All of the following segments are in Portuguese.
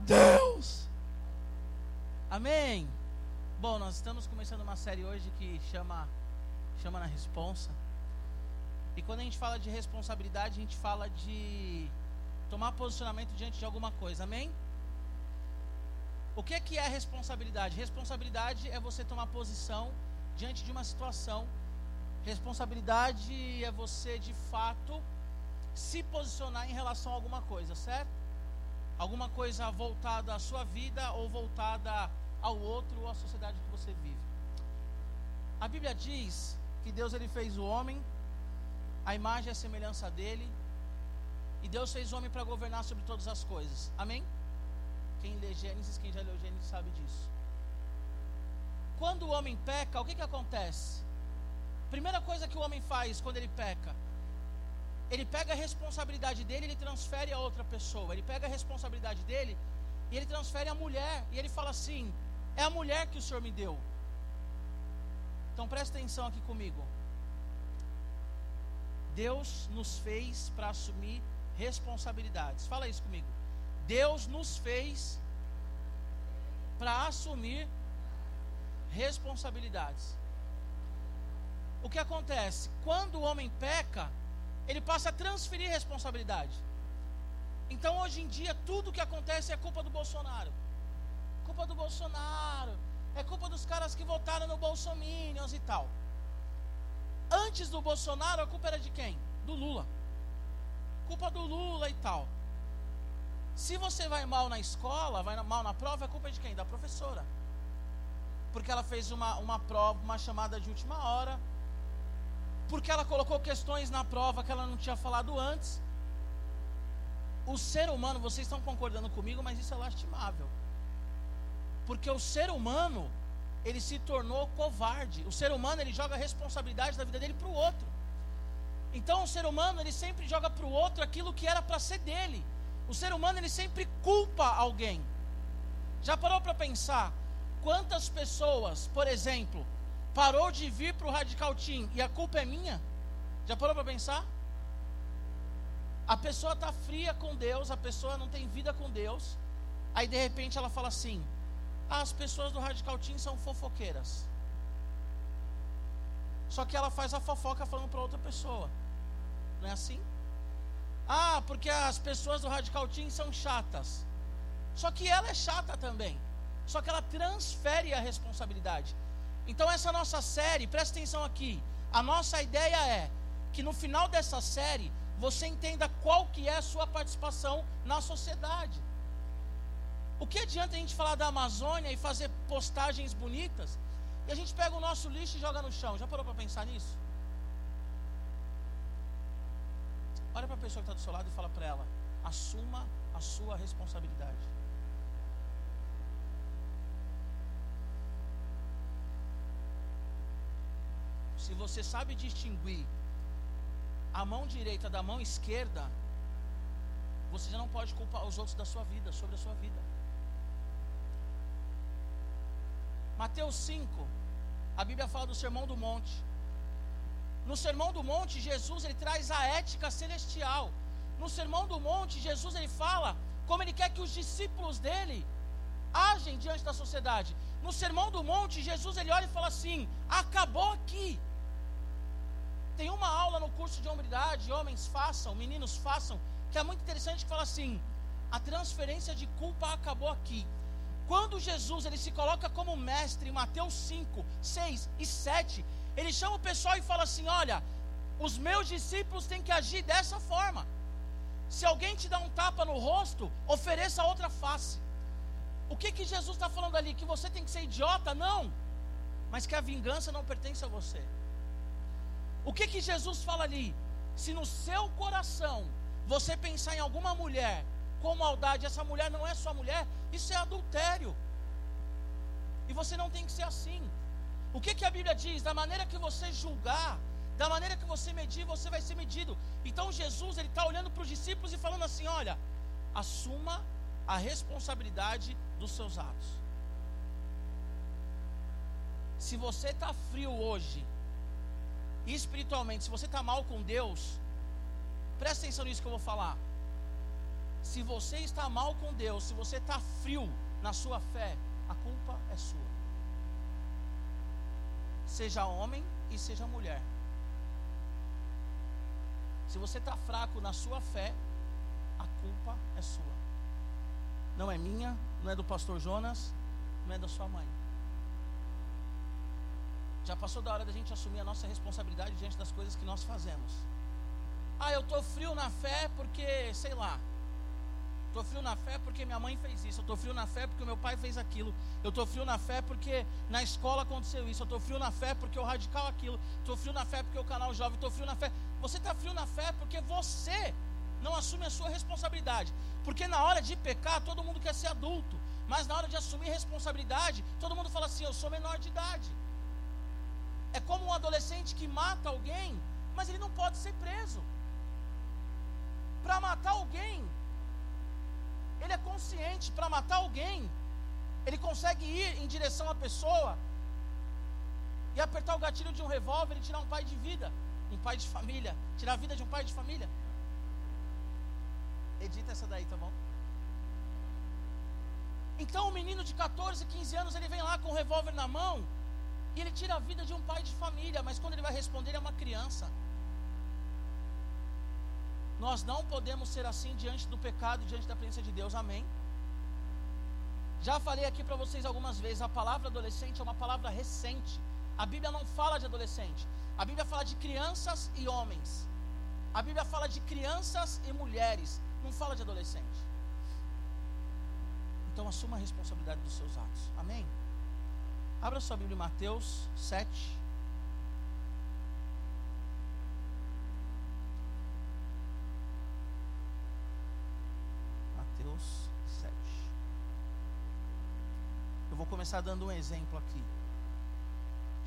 Deus! Amém! Bom, nós estamos começando uma série hoje que chama chama na responsa. E quando a gente fala de responsabilidade, a gente fala de tomar posicionamento diante de alguma coisa. Amém? O que é que é responsabilidade? Responsabilidade é você tomar posição diante de uma situação. Responsabilidade é você de fato se posicionar em relação a alguma coisa, certo? Alguma coisa voltada à sua vida ou voltada ao outro ou à sociedade que você vive. A Bíblia diz que Deus ele fez o homem, a imagem e a semelhança dele, e Deus fez o homem para governar sobre todas as coisas. Amém? Quem lê Gênesis, quem já leu Gênesis sabe disso. Quando o homem peca, o que, que acontece? Primeira coisa que o homem faz quando ele peca, ele pega a responsabilidade dele e ele transfere a outra pessoa. Ele pega a responsabilidade dele e ele transfere a mulher. E ele fala assim: é a mulher que o Senhor me deu. Então presta atenção aqui comigo. Deus nos fez para assumir responsabilidades. Fala isso comigo. Deus nos fez para assumir responsabilidades. O que acontece? Quando o homem peca, ele passa a transferir responsabilidade. Então, hoje em dia, tudo que acontece é culpa do Bolsonaro. Culpa do Bolsonaro. É culpa dos caras que votaram no Bolsominions e tal. Antes do Bolsonaro, a culpa era de quem? Do Lula. Culpa do Lula e tal. Se você vai mal na escola, vai mal na prova, é culpa de quem? Da professora. Porque ela fez uma, uma prova, uma chamada de última hora. Porque ela colocou questões na prova que ela não tinha falado antes. O ser humano, vocês estão concordando comigo, mas isso é lastimável. Porque o ser humano, ele se tornou covarde. O ser humano, ele joga a responsabilidade da vida dele para o outro. Então, o ser humano, ele sempre joga para o outro aquilo que era para ser dele. O ser humano, ele sempre culpa alguém. Já parou para pensar quantas pessoas, por exemplo, parou de vir para o Radical Team e a culpa é minha? Já parou para pensar? A pessoa está fria com Deus, a pessoa não tem vida com Deus. Aí de repente ela fala assim: as pessoas do Radical Team são fofoqueiras. Só que ela faz a fofoca falando para outra pessoa. Não é assim? Ah, porque as pessoas do Radical Team são chatas. Só que ela é chata também. Só que ela transfere a responsabilidade. Então, essa nossa série, presta atenção aqui. A nossa ideia é que no final dessa série você entenda qual que é a sua participação na sociedade. O que adianta a gente falar da Amazônia e fazer postagens bonitas e a gente pega o nosso lixo e joga no chão? Já parou para pensar nisso? Olha para a pessoa que está do seu lado e fala para ela: assuma a sua responsabilidade. Se você sabe distinguir a mão direita da mão esquerda, você já não pode culpar os outros da sua vida, sobre a sua vida. Mateus 5, a Bíblia fala do Sermão do Monte. No Sermão do Monte, Jesus ele traz a ética celestial. No Sermão do Monte, Jesus ele fala como ele quer que os discípulos dele agem diante da sociedade. No Sermão do Monte, Jesus ele olha e fala assim: acabou aqui. Tem uma aula no curso de hombridade, homens façam, meninos façam, que é muito interessante que fala assim: a transferência de culpa acabou aqui. Quando Jesus ele se coloca como mestre em Mateus 5, 6 e 7, ele chama o pessoal e fala assim: Olha, os meus discípulos têm que agir dessa forma. Se alguém te dá um tapa no rosto, ofereça outra face. O que, que Jesus está falando ali? Que você tem que ser idiota? Não. Mas que a vingança não pertence a você. O que, que Jesus fala ali? Se no seu coração você pensar em alguma mulher com maldade, essa mulher não é sua mulher, isso é adultério. E você não tem que ser assim. O que, que a Bíblia diz? Da maneira que você julgar, da maneira que você medir, você vai ser medido. Então Jesus ele está olhando para os discípulos e falando assim: olha, assuma a responsabilidade dos seus atos. Se você está frio hoje, espiritualmente, se você está mal com Deus, presta atenção nisso que eu vou falar. Se você está mal com Deus, se você está frio na sua fé, a culpa é sua. Seja homem e seja mulher. Se você está fraco na sua fé, a culpa é sua. Não é minha, não é do pastor Jonas, não é da sua mãe. Já passou da hora da gente assumir a nossa responsabilidade diante das coisas que nós fazemos. Ah, eu estou frio na fé porque, sei lá, Estou frio na fé porque minha mãe fez isso. Eu estou frio na fé porque meu pai fez aquilo. Eu estou frio na fé porque na escola aconteceu isso. Eu estou frio na fé porque o radical aquilo. Estou frio na fé porque o canal jovem. Estou frio na fé. Você está frio na fé porque você não assume a sua responsabilidade. Porque na hora de pecar, todo mundo quer ser adulto. Mas na hora de assumir responsabilidade, todo mundo fala assim: eu sou menor de idade. É como um adolescente que mata alguém, mas ele não pode ser preso. Para matar alguém, ele é consciente para matar alguém, ele consegue ir em direção à pessoa e apertar o gatilho de um revólver e tirar um pai de vida, um pai de família, tirar a vida de um pai de família. Edita essa daí, tá bom? Então o menino de 14, 15 anos, ele vem lá com o revólver na mão e ele tira a vida de um pai de família, mas quando ele vai responder, é uma criança. Nós não podemos ser assim diante do pecado, diante da presença de Deus. Amém. Já falei aqui para vocês algumas vezes, a palavra adolescente é uma palavra recente. A Bíblia não fala de adolescente. A Bíblia fala de crianças e homens. A Bíblia fala de crianças e mulheres. Não fala de adolescente. Então assuma a responsabilidade dos seus atos. Amém? Abra sua Bíblia em Mateus 7. vou começar dando um exemplo aqui.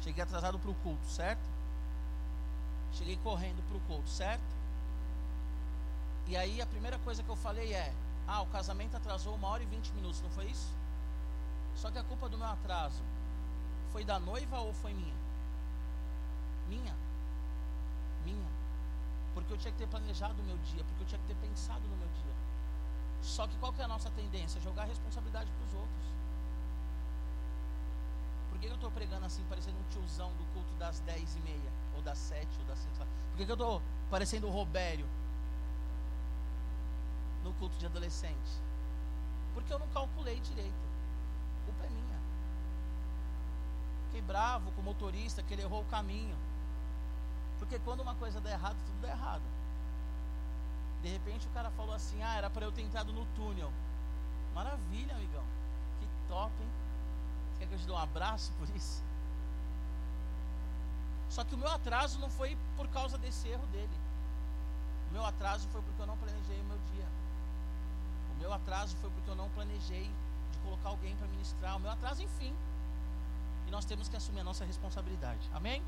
Cheguei atrasado para o culto, certo? Cheguei correndo para o culto, certo? E aí a primeira coisa que eu falei é: Ah, o casamento atrasou uma hora e vinte minutos, não foi isso? Só que a culpa do meu atraso foi da noiva ou foi minha? Minha. Minha. Porque eu tinha que ter planejado o meu dia, porque eu tinha que ter pensado no meu dia. Só que qual que é a nossa tendência? Jogar a responsabilidade para os outros que eu estou pregando assim, parecendo um tiozão do culto das 10 e meia, ou das 7, ou das 5? Por que, que eu estou parecendo o Robério no culto de adolescente? Porque eu não calculei direito. A culpa é minha. Fiquei bravo com o motorista que ele errou o caminho. Porque quando uma coisa dá errado, tudo dá errado. De repente o cara falou assim: Ah, era para eu ter entrado no túnel. Maravilha, amigão. Que top, hein? Quer que eu te dê um abraço por isso? Só que o meu atraso não foi por causa desse erro dele. O meu atraso foi porque eu não planejei o meu dia. O meu atraso foi porque eu não planejei de colocar alguém para ministrar. O meu atraso, enfim. E nós temos que assumir a nossa responsabilidade. Amém?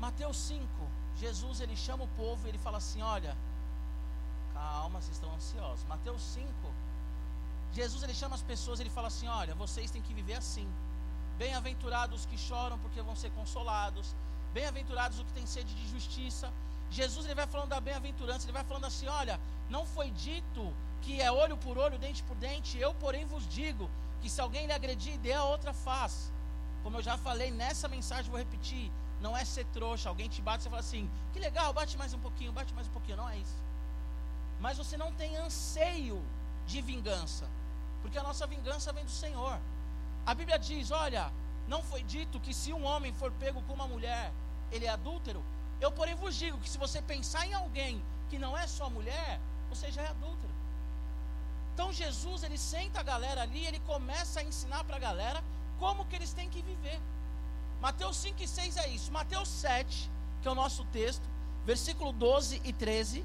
Mateus 5, Jesus ele chama o povo e ele fala assim: Olha, calma, vocês estão ansiosos. Mateus 5, Jesus ele chama as pessoas, ele fala assim: olha, vocês têm que viver assim. Bem-aventurados os que choram, porque vão ser consolados. Bem-aventurados os que têm sede de justiça. Jesus ele vai falando da bem-aventurança, ele vai falando assim: olha, não foi dito que é olho por olho, dente por dente. Eu, porém, vos digo que se alguém lhe agredir, dê a outra face. Como eu já falei nessa mensagem, vou repetir: não é ser trouxa. Alguém te bate, você fala assim: que legal, bate mais um pouquinho, bate mais um pouquinho. Não é isso. Mas você não tem anseio de vingança, porque a nossa vingança vem do Senhor. A Bíblia diz: olha, não foi dito que se um homem for pego com uma mulher, ele é adúltero. Eu, porém, vos digo que se você pensar em alguém que não é sua mulher, você já é adúltero. Então Jesus, ele senta a galera ali, ele começa a ensinar para a galera como que eles têm que viver. Mateus 5 e 6 é isso. Mateus 7, que é o nosso texto, versículo 12 e 13,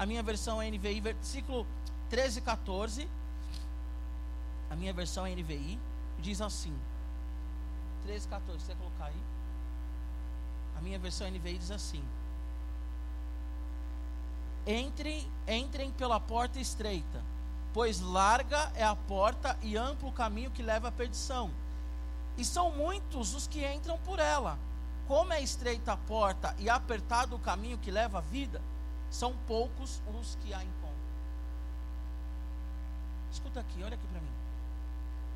a minha versão é NVI, versículo 13 e 14. A minha versão é NVI. Diz assim: 13 e 14. Você colocar aí? A minha versão NVI diz assim: Entrem, entrem pela porta estreita, pois larga é a porta e amplo o caminho que leva à perdição. E são muitos os que entram por ela. Como é estreita a porta e apertado o caminho que leva à vida, São poucos os que a encontram. Escuta aqui, olha aqui para mim.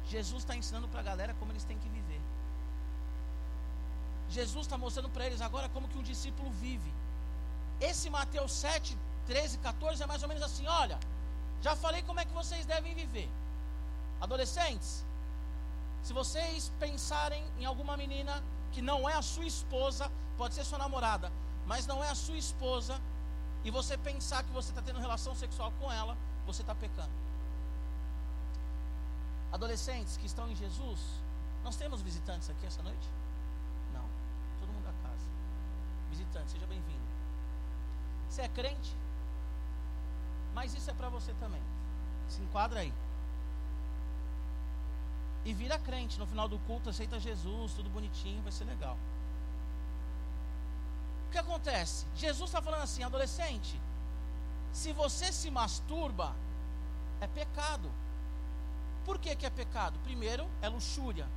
Jesus está ensinando para a galera como eles têm que viver. Jesus está mostrando para eles agora como que um discípulo vive. Esse Mateus 7, 13, 14 é mais ou menos assim: olha, já falei como é que vocês devem viver. Adolescentes, se vocês pensarem em alguma menina que não é a sua esposa, pode ser sua namorada, mas não é a sua esposa, e você pensar que você está tendo relação sexual com ela, você está pecando. Adolescentes que estão em Jesus, nós temos visitantes aqui essa noite? Não, todo mundo da casa. Visitante, seja bem-vindo. Você é crente? Mas isso é para você também. Se enquadra aí. E vira crente no final do culto, aceita Jesus, tudo bonitinho, vai ser legal. O que acontece? Jesus está falando assim, adolescente, se você se masturba, é pecado. Por que, que é pecado? Primeiro, é luxúria.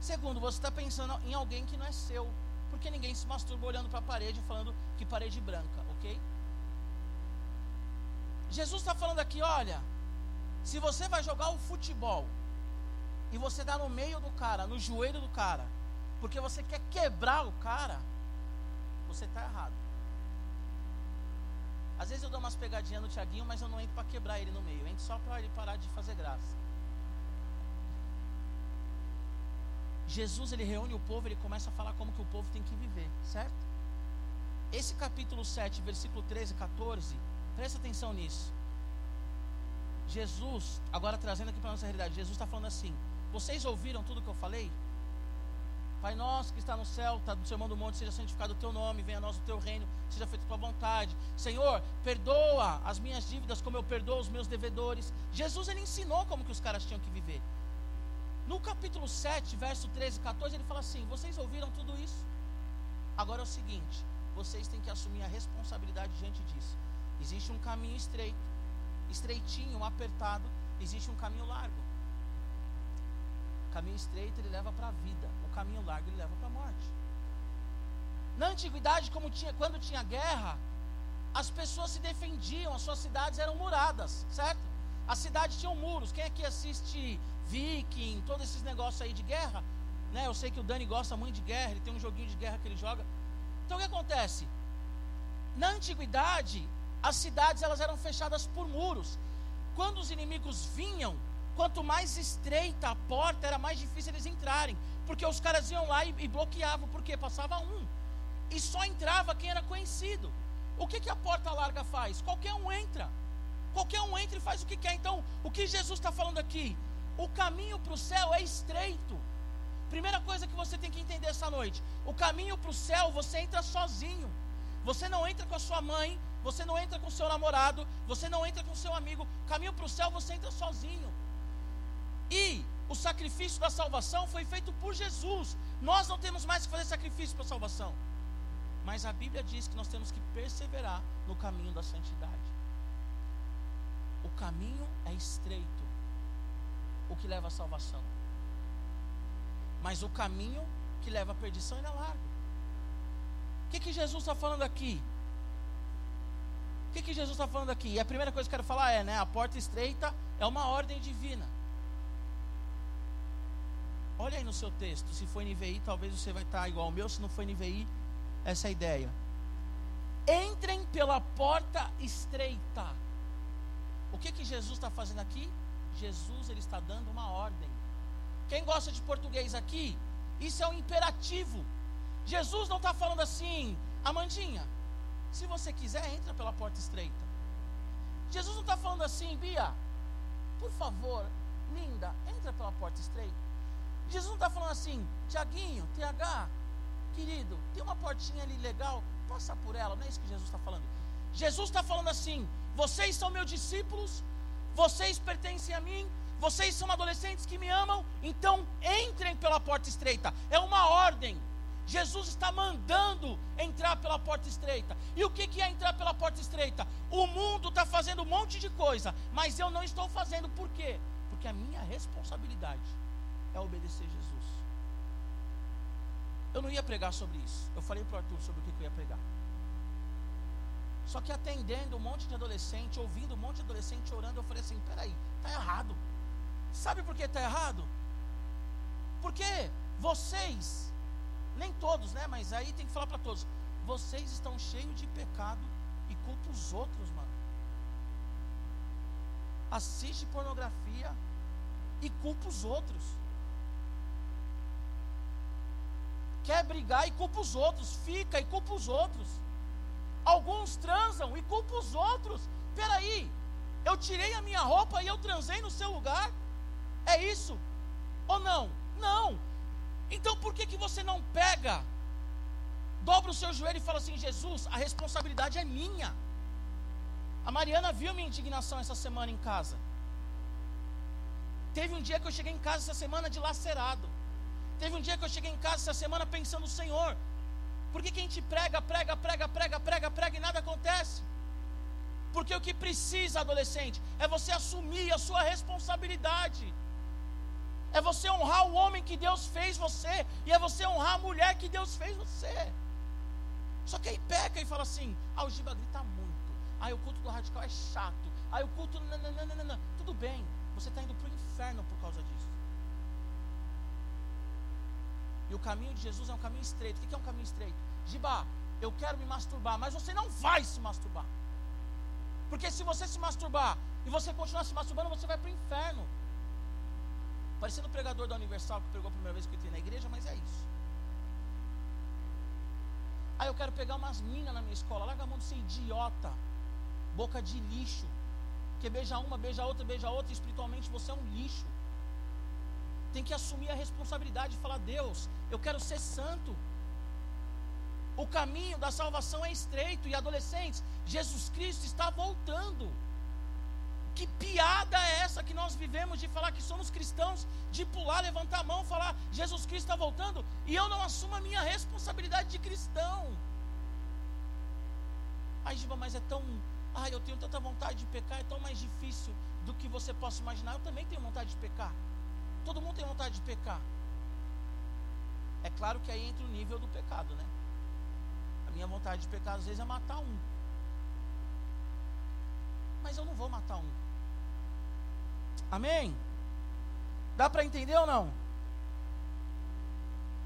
Segundo, você está pensando em alguém que não é seu. Porque ninguém se masturba olhando para a parede falando que parede branca, ok? Jesus está falando aqui, olha, se você vai jogar o futebol e você dá no meio do cara, no joelho do cara, porque você quer quebrar o cara, você está errado. Às vezes eu dou umas pegadinhas no Tiaguinho, mas eu não entro para quebrar ele no meio, eu entro só para ele parar de fazer graça. Jesus ele reúne o povo, ele começa a falar como que o povo tem que viver, certo? Esse capítulo 7, versículo 13 e 14 Presta atenção nisso. Jesus, agora trazendo aqui para a nossa realidade, Jesus está falando assim: vocês ouviram tudo que eu falei? Pai nosso que está no céu, está do sermão do monte, seja santificado o teu nome, venha a nós o teu reino, seja feita a tua vontade. Senhor, perdoa as minhas dívidas como eu perdoo os meus devedores. Jesus ele ensinou como que os caras tinham que viver. No capítulo 7, verso 13 e 14, ele fala assim: Vocês ouviram tudo isso? Agora é o seguinte: vocês têm que assumir a responsabilidade diante disso. Existe um caminho estreito, estreitinho, apertado, existe um caminho largo. O caminho estreito ele leva para a vida, o caminho largo ele leva para a morte. Na antiguidade, como tinha, quando tinha guerra, as pessoas se defendiam, as suas cidades eram muradas, certo? A cidade tinha muros. Quem aqui assiste Viking, todos esses negócios aí de guerra, né? Eu sei que o Dani gosta muito de guerra, ele tem um joguinho de guerra que ele joga. Então o que acontece? Na antiguidade, as cidades elas eram fechadas por muros. Quando os inimigos vinham, quanto mais estreita a porta, era mais difícil eles entrarem, porque os caras iam lá e, e bloqueavam, porque passava um e só entrava quem era conhecido. O que, que a porta larga faz? Qualquer um entra. Qualquer um entra e faz o que quer. Então, o que Jesus está falando aqui? O caminho para o céu é estreito. Primeira coisa que você tem que entender essa noite: o caminho para o céu você entra sozinho. Você não entra com a sua mãe, você não entra com seu namorado, você não entra com seu amigo. Caminho para o céu você entra sozinho. E o sacrifício da salvação foi feito por Jesus. Nós não temos mais que fazer sacrifício para a salvação. Mas a Bíblia diz que nós temos que perseverar no caminho da santidade. O caminho é estreito, o que leva à salvação. Mas o caminho que leva à perdição é largo. O que, que Jesus está falando aqui? Que, que Jesus está falando aqui? E a primeira coisa que eu quero falar é, né? A porta estreita é uma ordem divina. Olha aí no seu texto, se for NVI, talvez você vai estar igual ao meu, se não for NVI, essa é a ideia. Entrem pela porta estreita. O que que Jesus está fazendo aqui? Jesus ele está dando uma ordem. Quem gosta de português aqui, isso é um imperativo. Jesus não está falando assim, Amandinha, se você quiser, entra pela porta estreita. Jesus não está falando assim, Bia, por favor, linda, entra pela porta estreita. Jesus não está falando assim, Tiaguinho, TH, querido, tem uma portinha ali legal, passa por ela. Não é isso que Jesus está falando. Jesus está falando assim: vocês são meus discípulos, vocês pertencem a mim, vocês são adolescentes que me amam, então entrem pela porta estreita. É uma ordem. Jesus está mandando entrar pela porta estreita. E o que, é entrar pela porta estreita? O mundo está fazendo um monte de coisa, mas eu não estou fazendo. Por quê? Porque a minha responsabilidade é obedecer Jesus. Eu não ia pregar sobre isso. Eu falei para o Arthur sobre o que, eu ia pregar. Só que atendendo um monte de adolescente, ouvindo um monte de adolescente orando, eu falei assim: peraí, tá errado. Sabe por que tá errado? Porque vocês, nem todos, né? Mas aí tem que falar para todos: vocês estão cheios de pecado e culpa os outros, mano. Assiste pornografia e culpa os outros. Quer brigar e culpa os outros, fica e culpa os outros. Alguns transam e culpa os outros. Peraí, eu tirei a minha roupa e eu transei no seu lugar? É isso? Ou não? Não. Então por que, que você não pega, dobra o seu joelho e fala assim: Jesus, a responsabilidade é minha. A Mariana viu minha indignação essa semana em casa. Teve um dia que eu cheguei em casa essa semana dilacerado. Teve um dia que eu cheguei em casa essa semana pensando, Senhor, por que, que a gente prega, prega, prega, prega, prega, prega e nada acontece? Porque o que precisa, adolescente, é você assumir a sua responsabilidade. É você honrar o homem que Deus fez você. E é você honrar a mulher que Deus fez você. Só que aí peca e fala assim: ah, o Giba grita muito. Ah, o culto do radical é chato. Ah, o culto. Nananana. Tudo bem, você está indo para o inferno por causa disso. E o caminho de Jesus é um caminho estreito. O que é um caminho estreito? Giba, eu quero me masturbar, mas você não vai se masturbar. Porque se você se masturbar e você continuar se masturbando, você vai para o inferno. Parecendo o pregador da Universal que pregou a primeira vez que eu entrei na igreja, mas é isso. Aí eu quero pegar umas minas na minha escola, larga a mão de ser idiota, boca de lixo, que beija uma, beija outra, beija outra, e espiritualmente você é um lixo. Tem que assumir a responsabilidade e falar: Deus, eu quero ser santo. O caminho da salvação é estreito, e adolescentes, Jesus Cristo está voltando. Que piada é essa que nós vivemos de falar que somos cristãos, de pular, levantar a mão, falar Jesus Cristo está voltando e eu não assumo a minha responsabilidade de cristão? Ai, Giba, mas é tão. Ai, eu tenho tanta vontade de pecar, é tão mais difícil do que você possa imaginar. Eu também tenho vontade de pecar. Todo mundo tem vontade de pecar. É claro que aí entra o nível do pecado, né? A minha vontade de pecar às vezes é matar um. Mas eu não vou matar um. Amém? Dá para entender ou não?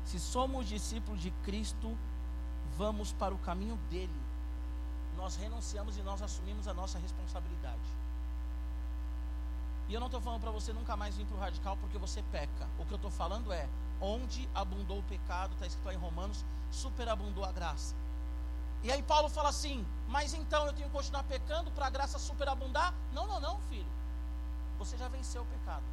Se somos discípulos de Cristo, vamos para o caminho dele. Nós renunciamos e nós assumimos a nossa responsabilidade. E eu não estou falando para você nunca mais vir para o radical porque você peca. O que eu estou falando é: onde abundou o pecado, está escrito lá em Romanos, superabundou a graça. E aí Paulo fala assim: mas então eu tenho que continuar pecando para a graça superabundar? Não, não, não, filho. Você já venceu o pecado.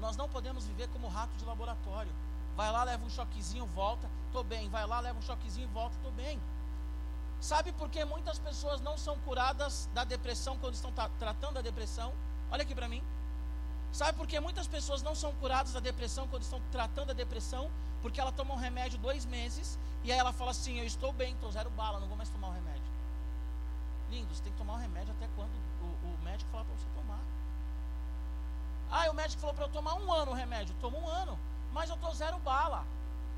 Nós não podemos viver como rato de laboratório. Vai lá, leva um choquezinho, volta, tô bem. Vai lá, leva um choquezinho, volta, tô bem. Sabe por que muitas pessoas não são curadas da depressão quando estão tratando a depressão? Olha aqui para mim. Sabe por que muitas pessoas não são curadas da depressão quando estão tratando a depressão? Porque ela toma um remédio dois meses e aí ela fala assim: Eu estou bem, estou zero bala, não vou mais tomar o remédio. Lindo, você tem que tomar o remédio até quando o, o médico falar para você tomar. Ah, o médico falou para eu tomar um ano o remédio. Toma um ano, mas eu estou zero bala.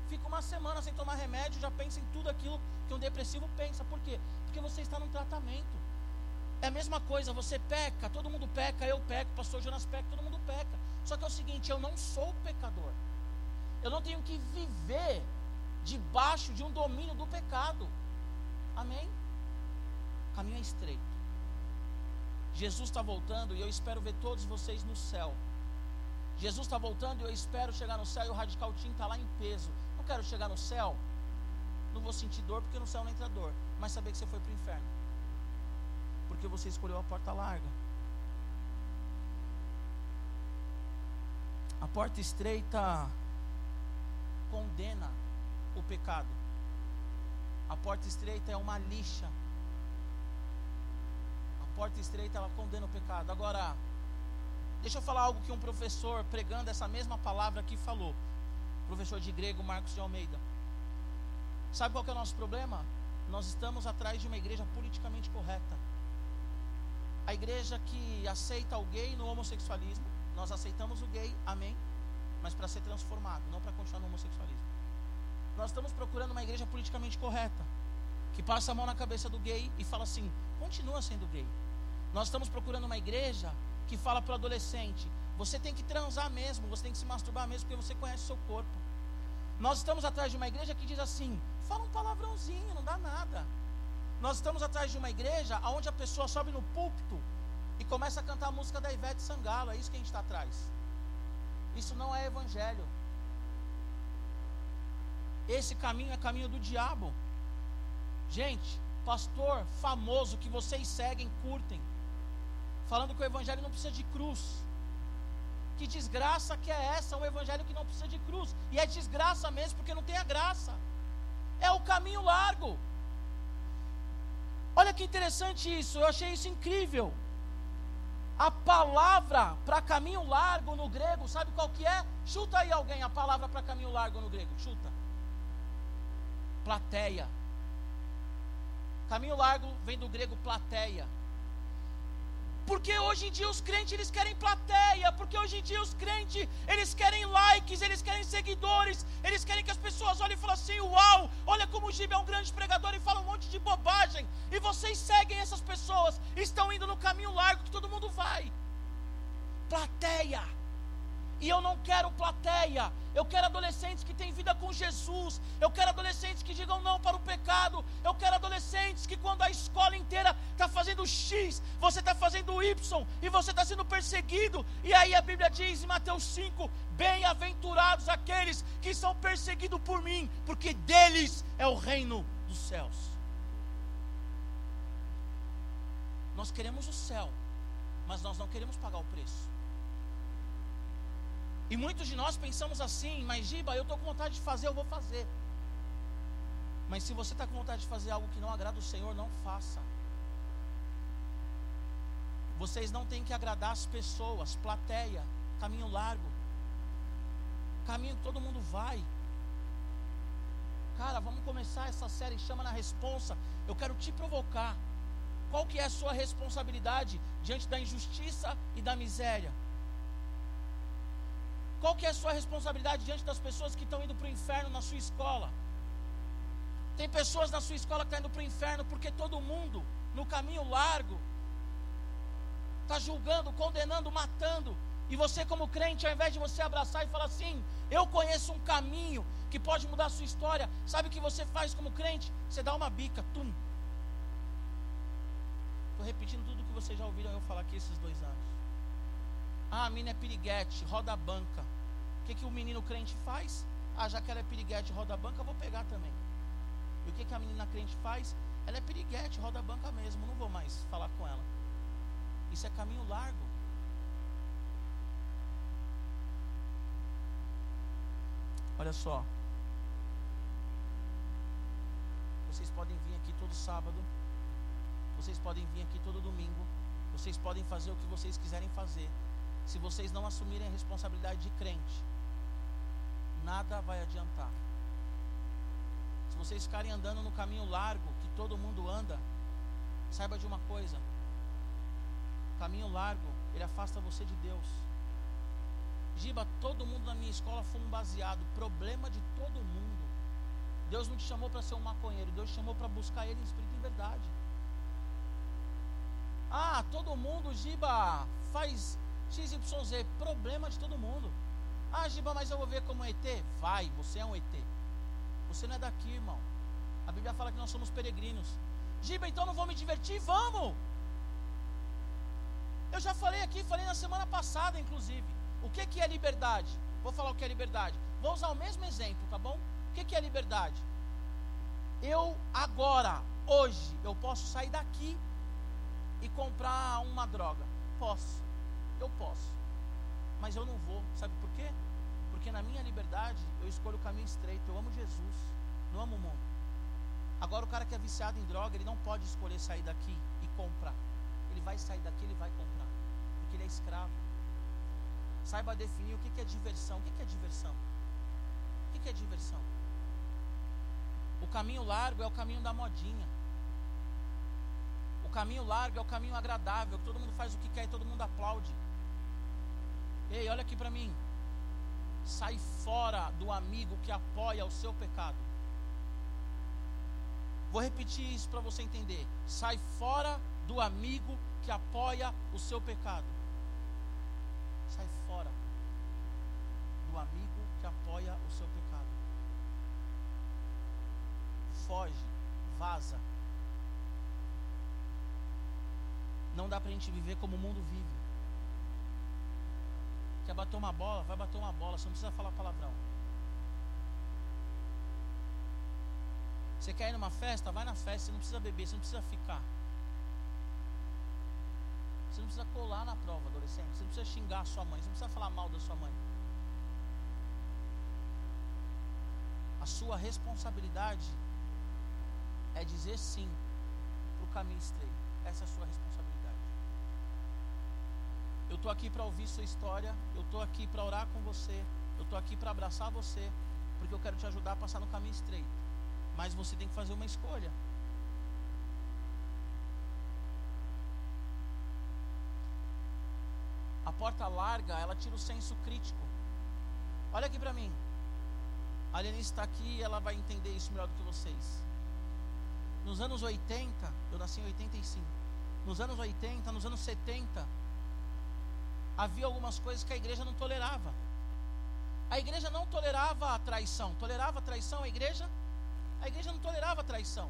Fica uma semana sem tomar remédio, já pensa em tudo aquilo que um depressivo pensa. Por quê? Porque você está num tratamento. É a mesma coisa, você peca, todo mundo peca, eu peco, pastor Jonas peca, todo mundo peca. Só que é o seguinte, eu não sou pecador. Eu não tenho que viver debaixo de um domínio do pecado. Amém? O caminho é estreito. Jesus está voltando e eu espero ver todos vocês no céu. Jesus está voltando e eu espero chegar no céu e o Radical Team está lá em peso. Não quero chegar no céu, não vou sentir dor porque no céu não entra dor, mas saber que você foi para o inferno. Porque você escolheu a porta larga. A porta estreita condena o pecado. A porta estreita é uma lixa porta estreita, ela condena o pecado. Agora, deixa eu falar algo que um professor pregando essa mesma palavra aqui falou. Professor de grego Marcos de Almeida. Sabe qual é o nosso problema? Nós estamos atrás de uma igreja politicamente correta. A igreja que aceita o gay no homossexualismo, nós aceitamos o gay, amém, mas para ser transformado, não para continuar no homossexualismo. Nós estamos procurando uma igreja politicamente correta. Que passa a mão na cabeça do gay e fala assim: continua sendo gay. Nós estamos procurando uma igreja que fala para o adolescente: você tem que transar mesmo, você tem que se masturbar mesmo, porque você conhece o seu corpo. Nós estamos atrás de uma igreja que diz assim: fala um palavrãozinho, não dá nada. Nós estamos atrás de uma igreja onde a pessoa sobe no púlpito e começa a cantar a música da Ivete Sangalo. É isso que a gente está atrás. Isso não é evangelho. Esse caminho é caminho do diabo. Gente, pastor famoso que vocês seguem, curtem, falando que o evangelho não precisa de cruz. Que desgraça que é essa? Um evangelho que não precisa de cruz. E é desgraça mesmo, porque não tem a graça. É o caminho largo. Olha que interessante isso, eu achei isso incrível. A palavra para caminho largo no grego, sabe qual que é? Chuta aí alguém a palavra para caminho largo no grego, chuta. Plateia. Caminho largo vem do grego plateia. Porque hoje em dia os crentes eles querem plateia, porque hoje em dia os crentes eles querem likes, eles querem seguidores, eles querem que as pessoas olhem e falem assim: "Uau, olha como o Gibe é um grande pregador e fala um monte de bobagem". E vocês seguem essas pessoas, estão indo no caminho largo que todo mundo vai. Plateia. E eu não quero plateia. Eu quero adolescentes que têm vida com Jesus. Eu quero adolescentes que digam não para o pecado. Eu quero adolescentes que, quando a escola inteira está fazendo X, você está fazendo Y e você está sendo perseguido. E aí a Bíblia diz em Mateus 5: Bem-aventurados aqueles que são perseguidos por mim, porque deles é o reino dos céus. Nós queremos o céu, mas nós não queremos pagar o preço. E muitos de nós pensamos assim, mas Giba, eu estou com vontade de fazer, eu vou fazer. Mas se você está com vontade de fazer algo que não agrada o Senhor, não faça. Vocês não têm que agradar as pessoas, plateia, caminho largo. Caminho que todo mundo vai. Cara, vamos começar essa série, chama na responsa. Eu quero te provocar. Qual que é a sua responsabilidade diante da injustiça e da miséria? Qual que é a sua responsabilidade diante das pessoas que estão indo para o inferno na sua escola? Tem pessoas na sua escola que estão indo para o inferno porque todo mundo, no caminho largo, está julgando, condenando, matando. E você, como crente, ao invés de você abraçar e falar assim: Eu conheço um caminho que pode mudar a sua história, sabe o que você faz como crente? Você dá uma bica, tum. Estou repetindo tudo que vocês já ouviram eu falar aqui esses dois anos. Ah, a mina é piriguete, roda a banca. O que, que o menino crente faz? Ah, já que ela é piriguete, roda a banca, vou pegar também. E o que, que a menina crente faz? Ela é piriguete, roda a banca mesmo, não vou mais falar com ela. Isso é caminho largo. Olha só. Vocês podem vir aqui todo sábado. Vocês podem vir aqui todo domingo. Vocês podem fazer o que vocês quiserem fazer se vocês não assumirem a responsabilidade de crente, nada vai adiantar. Se vocês ficarem andando no caminho largo que todo mundo anda, saiba de uma coisa: caminho largo, ele afasta você de Deus. Giba, todo mundo na minha escola foi um baseado, problema de todo mundo. Deus não te chamou para ser um maconheiro, Deus te chamou para buscar Ele em espírito e verdade. Ah, todo mundo, Giba, faz XYZ, problema de todo mundo. Ah, Giba, mas eu vou ver como um ET? Vai, você é um ET. Você não é daqui, irmão. A Bíblia fala que nós somos peregrinos. Giba, então não vou me divertir? Vamos! Eu já falei aqui, falei na semana passada, inclusive. O que, que é liberdade? Vou falar o que é liberdade. Vou usar o mesmo exemplo, tá bom? O que, que é liberdade? Eu agora, hoje, eu posso sair daqui e comprar uma droga. Posso. Eu posso, mas eu não vou. Sabe por quê? Porque na minha liberdade eu escolho o caminho estreito. Eu amo Jesus, não amo o mundo. Agora o cara que é viciado em droga, ele não pode escolher sair daqui e comprar. Ele vai sair daqui, ele vai comprar, porque ele é escravo. Saiba definir o que é diversão. O que é diversão? O que é diversão? O caminho largo é o caminho da modinha. O caminho largo é o caminho agradável, que todo mundo faz o que quer e todo mundo aplaude. Ei, olha aqui para mim. Sai fora do amigo que apoia o seu pecado. Vou repetir isso para você entender. Sai fora do amigo que apoia o seu pecado. Sai fora do amigo que apoia o seu pecado. Foge, vaza. Não dá para a gente viver como o mundo vive. Quer bater uma bola? Vai bater uma bola, você não precisa falar palavrão. Você quer ir numa festa? Vai na festa, você não precisa beber, você não precisa ficar. Você não precisa colar na prova, adolescente. Você não precisa xingar a sua mãe, você não precisa falar mal da sua mãe. A sua responsabilidade é dizer sim para o caminho estreito. Essa é a sua responsabilidade. Eu estou aqui para ouvir sua história, eu estou aqui para orar com você, eu estou aqui para abraçar você, porque eu quero te ajudar a passar no caminho estreito. Mas você tem que fazer uma escolha. A porta larga, ela tira o senso crítico. Olha aqui para mim. A Lenice está aqui e ela vai entender isso melhor do que vocês. Nos anos 80, eu nasci em 85. Nos anos 80, nos anos 70, havia algumas coisas que a igreja não tolerava. A igreja não tolerava a traição. Tolerava a traição a igreja? A igreja não tolerava a traição.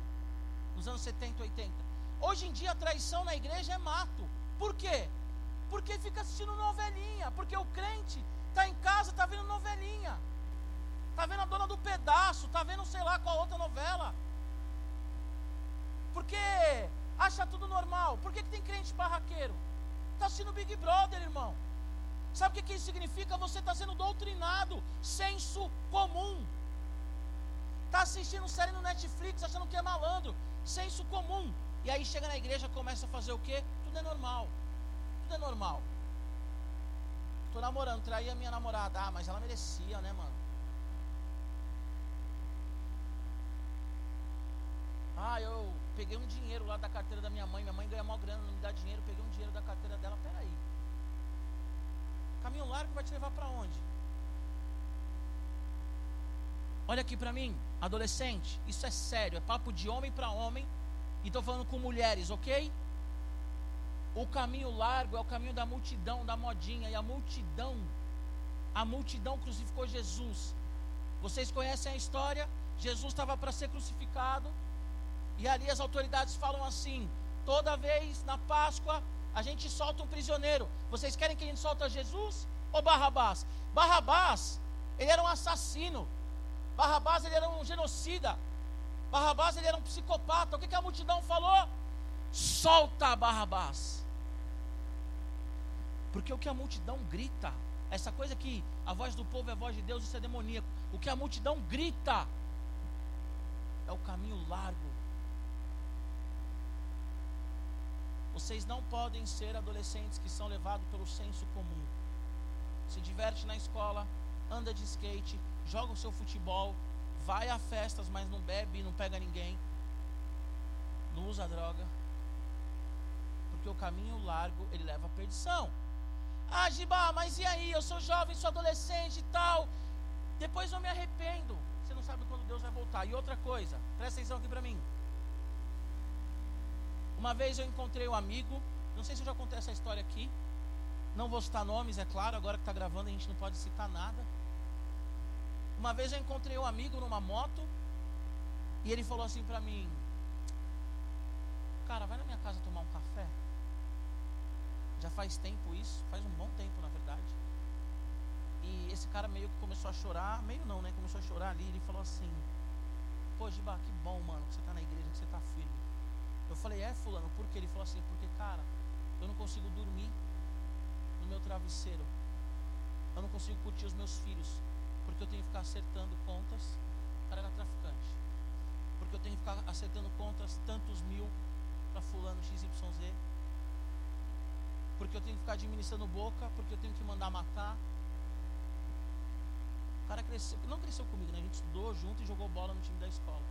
Nos anos 70, 80. Hoje em dia a traição na igreja é mato. Por quê? Porque fica assistindo novelinha. Porque o crente está em casa, está vendo novelinha. Está vendo a dona do pedaço, está vendo sei lá qual outra novela. Porque acha tudo normal. Por que, que tem crente barraqueiro? Está assistindo Big Brother, irmão. Sabe o que, que isso significa? Você está sendo doutrinado, senso comum. Está assistindo série no Netflix, achando que é malandro, senso comum. E aí chega na igreja começa a fazer o quê? Tudo é normal. Tudo é normal. Estou namorando, traí a minha namorada. Ah, mas ela merecia, né, mano? Ah, eu peguei um dinheiro lá da carteira da minha mãe. Minha mãe ganha maior grana, não me dá dinheiro. Peguei um dinheiro da carteira dela. Peraí. Caminho largo vai te levar para onde? Olha aqui para mim, adolescente. Isso é sério. É papo de homem para homem. E estou falando com mulheres, ok? O caminho largo é o caminho da multidão, da modinha. E a multidão, a multidão crucificou Jesus. Vocês conhecem a história? Jesus estava para ser crucificado. E ali as autoridades falam assim: toda vez na Páscoa a gente solta um prisioneiro. Vocês querem que a gente solta Jesus ou Barrabás? Barrabás, ele era um assassino. Barrabás, ele era um genocida. Barrabás, ele era um psicopata. O que, que a multidão falou? Solta Barrabás. Porque o que a multidão grita, essa coisa que a voz do povo é a voz de Deus, isso é demoníaco. O que a multidão grita é o caminho largo Vocês não podem ser adolescentes que são levados pelo senso comum. Se diverte na escola, anda de skate, joga o seu futebol, vai a festas, mas não bebe, não pega ninguém, não usa droga. Porque o caminho largo, ele leva à perdição. Ah, Giba, mas e aí? Eu sou jovem, sou adolescente e tal. Depois eu me arrependo. Você não sabe quando Deus vai voltar. E outra coisa, presta atenção aqui para mim. Uma vez eu encontrei um amigo, não sei se eu já contei essa história aqui. Não vou citar nomes, é claro, agora que está gravando a gente não pode citar nada. Uma vez eu encontrei um amigo numa moto e ele falou assim para mim: Cara, vai na minha casa tomar um café. Já faz tempo isso, faz um bom tempo na verdade. E esse cara meio que começou a chorar, meio não, né? Começou a chorar ali. Ele falou assim: Pô, Giba, que bom, mano, que você está na igreja, que você está firme. Falei, é fulano, por quê? Ele falou assim, porque cara, eu não consigo dormir no meu travesseiro. Eu não consigo curtir os meus filhos, porque eu tenho que ficar acertando contas para traficante. Porque eu tenho que ficar acertando contas tantos mil para fulano XYZ. Porque eu tenho que ficar administrando boca, porque eu tenho que mandar matar. O cara cresceu, não cresceu comigo, né? A gente estudou junto e jogou bola no time da escola.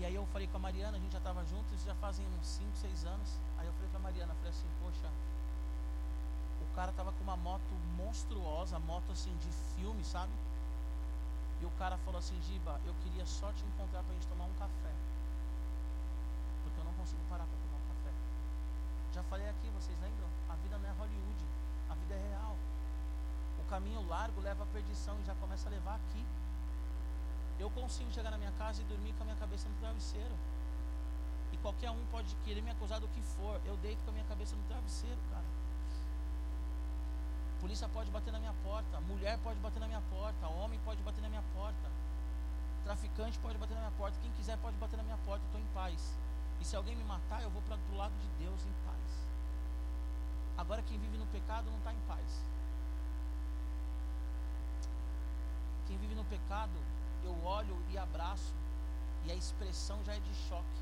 E aí eu falei com a Mariana, a gente já estava juntos já fazem uns 5, 6 anos. Aí eu falei com a Mariana, falei assim, poxa, o cara tava com uma moto monstruosa, moto assim de filme, sabe? E o cara falou assim, Giba, eu queria só te encontrar pra gente tomar um café. Porque eu não consigo parar pra tomar um café. Já falei aqui, vocês lembram? A vida não é Hollywood, a vida é real. O caminho largo leva à perdição e já começa a levar aqui. Eu consigo chegar na minha casa e dormir com a minha cabeça no travesseiro. E qualquer um pode querer me acusar do que for. Eu deito com a minha cabeça no travesseiro, cara. Polícia pode bater na minha porta, mulher pode bater na minha porta, homem pode bater na minha porta, traficante pode bater na minha porta, quem quiser pode bater na minha porta, eu estou em paz. E se alguém me matar, eu vou para o lado de Deus em paz. Agora quem vive no pecado não está em paz. Quem vive no pecado, eu olho e abraço, e a expressão já é de choque.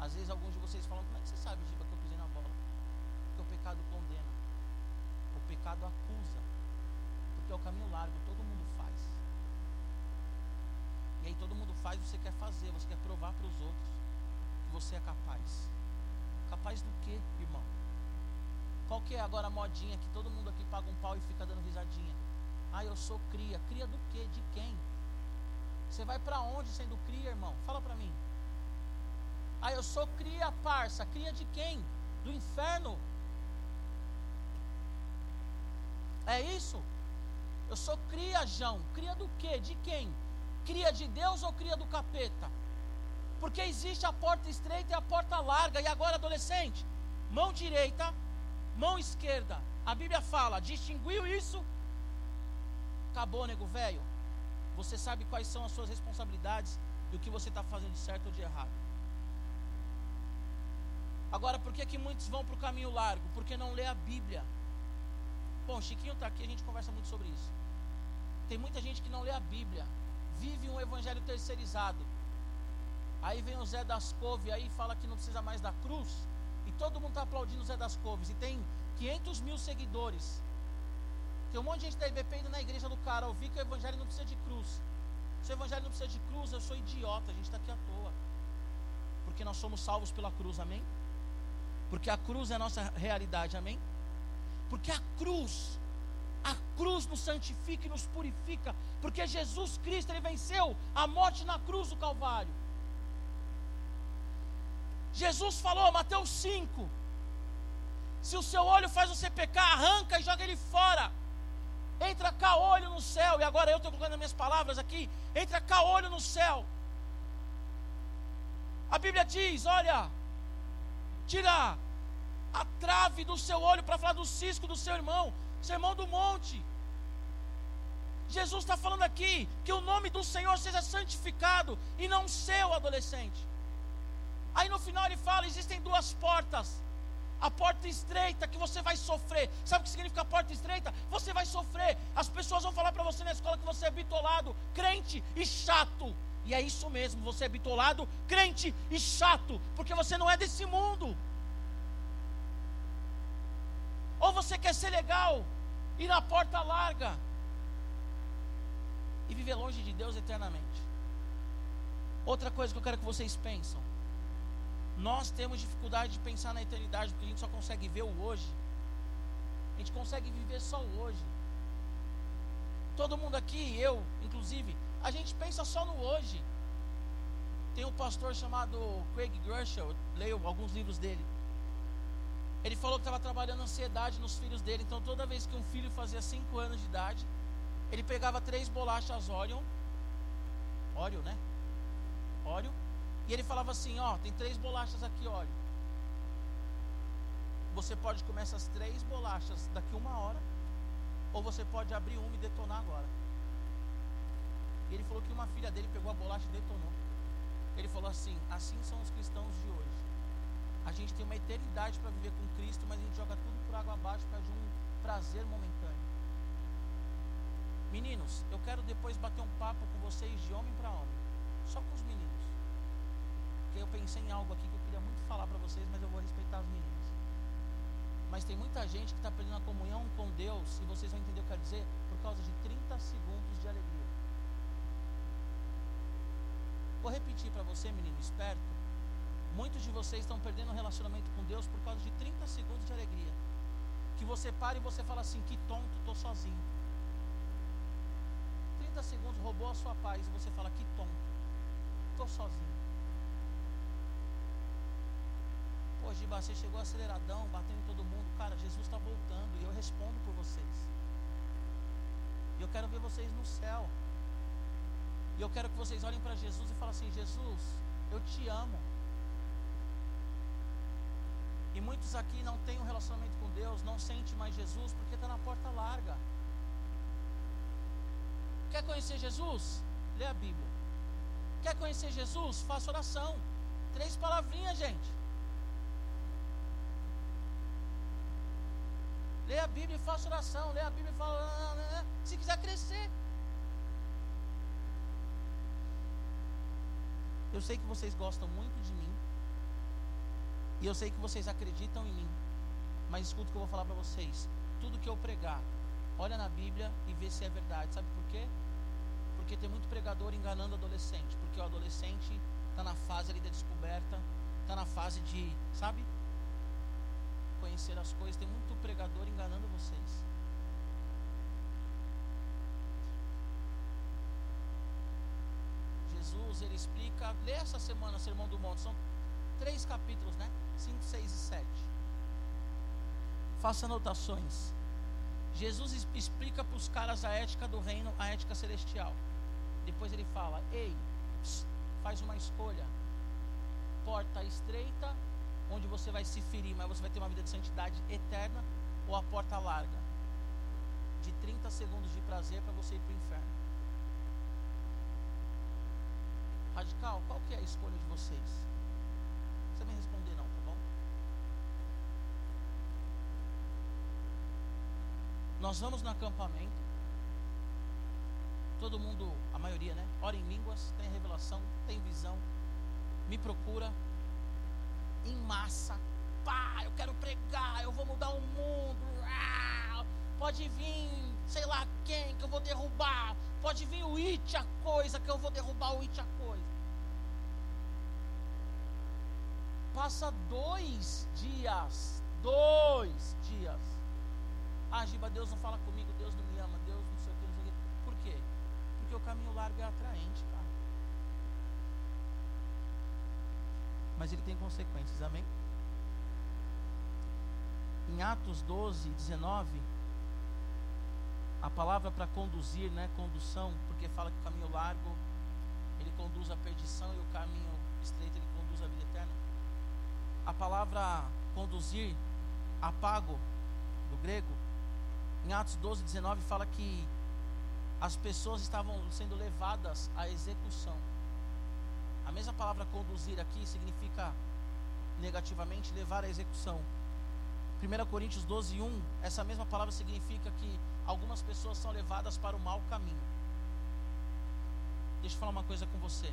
Às vezes alguns de vocês falam, como é que você sabe, Giba, que eu pisei na bola? Porque o pecado condena. O pecado acusa. Porque é o caminho largo, todo mundo faz. E aí todo mundo faz, você quer fazer, você quer provar para os outros que você é capaz. Capaz do que, irmão? Qual que é agora a modinha que todo mundo aqui paga um pau e fica dando risadinha? Ah, eu sou cria. Cria do quê? De quem? Você vai para onde sendo cria, irmão? Fala para mim. Ah, eu sou cria, parça. Cria de quem? Do inferno. É isso? Eu sou cria, Jão. Cria do quê? De quem? Cria de Deus ou cria do capeta? Porque existe a porta estreita e a porta larga. E agora, adolescente, mão direita, mão esquerda. A Bíblia fala, distinguiu isso? Acabou, nego velho. Você sabe quais são as suas responsabilidades e o que você está fazendo de certo ou de errado. Agora, por que, que muitos vão para o caminho largo? Porque não lê a Bíblia. Bom, Chiquinho está aqui, a gente conversa muito sobre isso. Tem muita gente que não lê a Bíblia, vive um evangelho terceirizado. Aí vem o Zé das Couves aí fala que não precisa mais da cruz. E todo mundo está aplaudindo o Zé das Couves. E tem 500 mil seguidores. Tem um monte de gente da IBP indo na igreja do cara ouvir que o evangelho não precisa de cruz. Se o evangelho não precisa de cruz, eu sou idiota, a gente está aqui à toa. Porque nós somos salvos pela cruz, amém? Porque a cruz é a nossa realidade, amém? Porque a cruz, a cruz nos santifica e nos purifica. Porque Jesus Cristo, Ele venceu a morte na cruz do Calvário. Jesus falou, Mateus 5: Se o seu olho faz você pecar, arranca e joga ele fora. Entra cá olho no céu. E agora eu estou colocando as minhas palavras aqui. Entra cá olho no céu. A Bíblia diz: olha, tira a trave do seu olho para falar do cisco do seu irmão, sermão do monte. Jesus está falando aqui que o nome do Senhor seja santificado e não seu adolescente. Aí no final ele fala: existem duas portas. A porta estreita que você vai sofrer. Sabe o que significa porta estreita? Você vai sofrer. As pessoas vão falar para você na escola que você é bitolado, crente e chato. E é isso mesmo, você é bitolado, crente e chato, porque você não é desse mundo. Ou você quer ser legal, ir na porta larga e viver longe de Deus eternamente. Outra coisa que eu quero que vocês pensam. Nós temos dificuldade de pensar na eternidade porque a gente só consegue ver o hoje. A gente consegue viver só o hoje. Todo mundo aqui, eu, inclusive, a gente pensa só no hoje. Tem um pastor chamado Craig Gershel, leio alguns livros dele. Ele falou que estava trabalhando ansiedade nos filhos dele. Então, toda vez que um filho fazia 5 anos de idade, ele pegava três bolachas Orion. Oreo, né? Oreo. E ele falava assim: Ó, tem três bolachas aqui, óleo. Você pode comer essas três bolachas daqui uma hora. Ou você pode abrir uma e detonar agora. E ele falou que uma filha dele pegou a bolacha e detonou. Ele falou assim: Assim são os cristãos de hoje. A gente tem uma eternidade para viver com Cristo, mas a gente joga tudo por água abaixo para de um prazer momentâneo. Meninos, eu quero depois bater um papo com vocês de homem para homem. Só com os meninos. Eu pensei em algo aqui que eu queria muito falar para vocês, mas eu vou respeitar os meninos. Mas tem muita gente que está perdendo a comunhão com Deus, e vocês vão entender o que eu quero dizer, por causa de 30 segundos de alegria. Vou repetir para você, menino esperto. Muitos de vocês estão perdendo o relacionamento com Deus por causa de 30 segundos de alegria. Que você para e você fala assim: que tonto, estou sozinho. 30 segundos roubou a sua paz e você fala: que tonto, estou sozinho. Pô, Giba, você chegou aceleradão, batendo em todo mundo. Cara, Jesus está voltando e eu respondo por vocês. E eu quero ver vocês no céu. E eu quero que vocês olhem para Jesus e falem assim: Jesus, eu te amo. E muitos aqui não têm um relacionamento com Deus, não sente mais Jesus porque está na porta larga. Quer conhecer Jesus? Lê a Bíblia. Quer conhecer Jesus? Faça oração. Três palavrinhas, gente. Lê a Bíblia e faça oração. Lê a Bíblia e fala. Ah, ah, ah, se quiser crescer. Eu sei que vocês gostam muito de mim. E eu sei que vocês acreditam em mim. Mas escuta o que eu vou falar para vocês. Tudo que eu pregar, olha na Bíblia e vê se é verdade. Sabe por quê? Porque tem muito pregador enganando adolescente. Porque o adolescente está na fase ali da descoberta, está na fase de, sabe? Conhecer as coisas. Tem muito pregador enganando vocês. Jesus, ele explica, lê essa semana Sermão do Monte, são três capítulos, né? 5, 6 e 7. Faça anotações. Jesus explica para os caras a ética do reino, a ética celestial. Depois ele fala: Ei, faz uma escolha. Porta estreita, onde você vai se ferir, mas você vai ter uma vida de santidade eterna, ou a porta larga, de 30 segundos de prazer para você ir para o inferno. Radical, qual que é a escolha de vocês? Precisa me responder não, tá bom? Nós vamos no acampamento. Todo mundo, a maioria, né? Ora em línguas, tem revelação, tem visão. Me procura em massa. Pá, eu quero pregar, eu vou mudar o mundo. pode vir, sei lá quem que eu vou derrubar. Pode vir o it a coisa que eu vou derrubar o it a coisa. Passa dois dias, dois dias. Ah, Giba, Deus não fala comigo, Deus não me ama, Deus não sei o que, não sei o que. Por quê? Porque o caminho largo é atraente, cara. Mas ele tem consequências, amém? Em Atos 12, 19, a palavra para conduzir, né, condução, porque fala que o caminho largo ele conduz à perdição e o caminho estreito ele conduz à vida eterna. A palavra conduzir, apago, do grego, em Atos 12, 19, fala que as pessoas estavam sendo levadas à execução. A mesma palavra conduzir aqui significa negativamente levar à execução. 1 Coríntios 12, 1, essa mesma palavra significa que algumas pessoas são levadas para o mau caminho. Deixa eu falar uma coisa com você.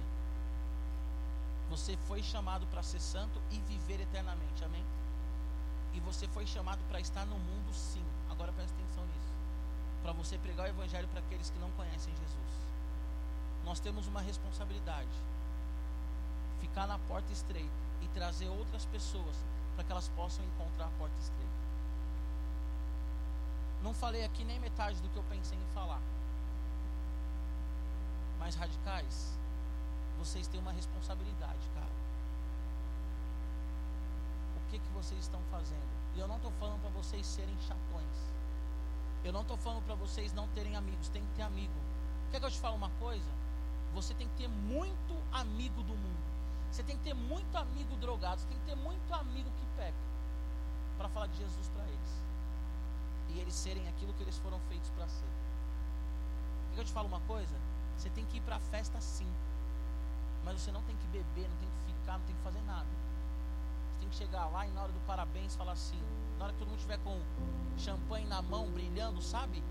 Você foi chamado para ser santo e viver eternamente, amém? E você foi chamado para estar no mundo, sim. Agora preste atenção nisso. Para você pregar o evangelho para aqueles que não conhecem Jesus. Nós temos uma responsabilidade. Ficar na porta estreita e trazer outras pessoas para que elas possam encontrar a porta estreita. Não falei aqui nem metade do que eu pensei em falar. Mas radicais, vocês têm uma responsabilidade, cara. O que que vocês estão fazendo? E eu não estou falando para vocês serem chatões. Eu não estou falando para vocês não terem amigos. Tem que ter amigo. Quer que eu te fale uma coisa? Você tem que ter muito amigo do mundo. Você tem que ter muito amigo drogado. Você tem que ter muito amigo que peca. Para falar de Jesus para eles. E eles serem aquilo que eles foram feitos para ser. Quer que eu te fale uma coisa? Você tem que ir para a festa sim. Mas você não tem que beber, não tem que ficar, não tem que fazer nada. Você tem que chegar lá e na hora do parabéns falar assim. Na hora que todo mundo estiver com champanhe na mão, brilhando, sabe?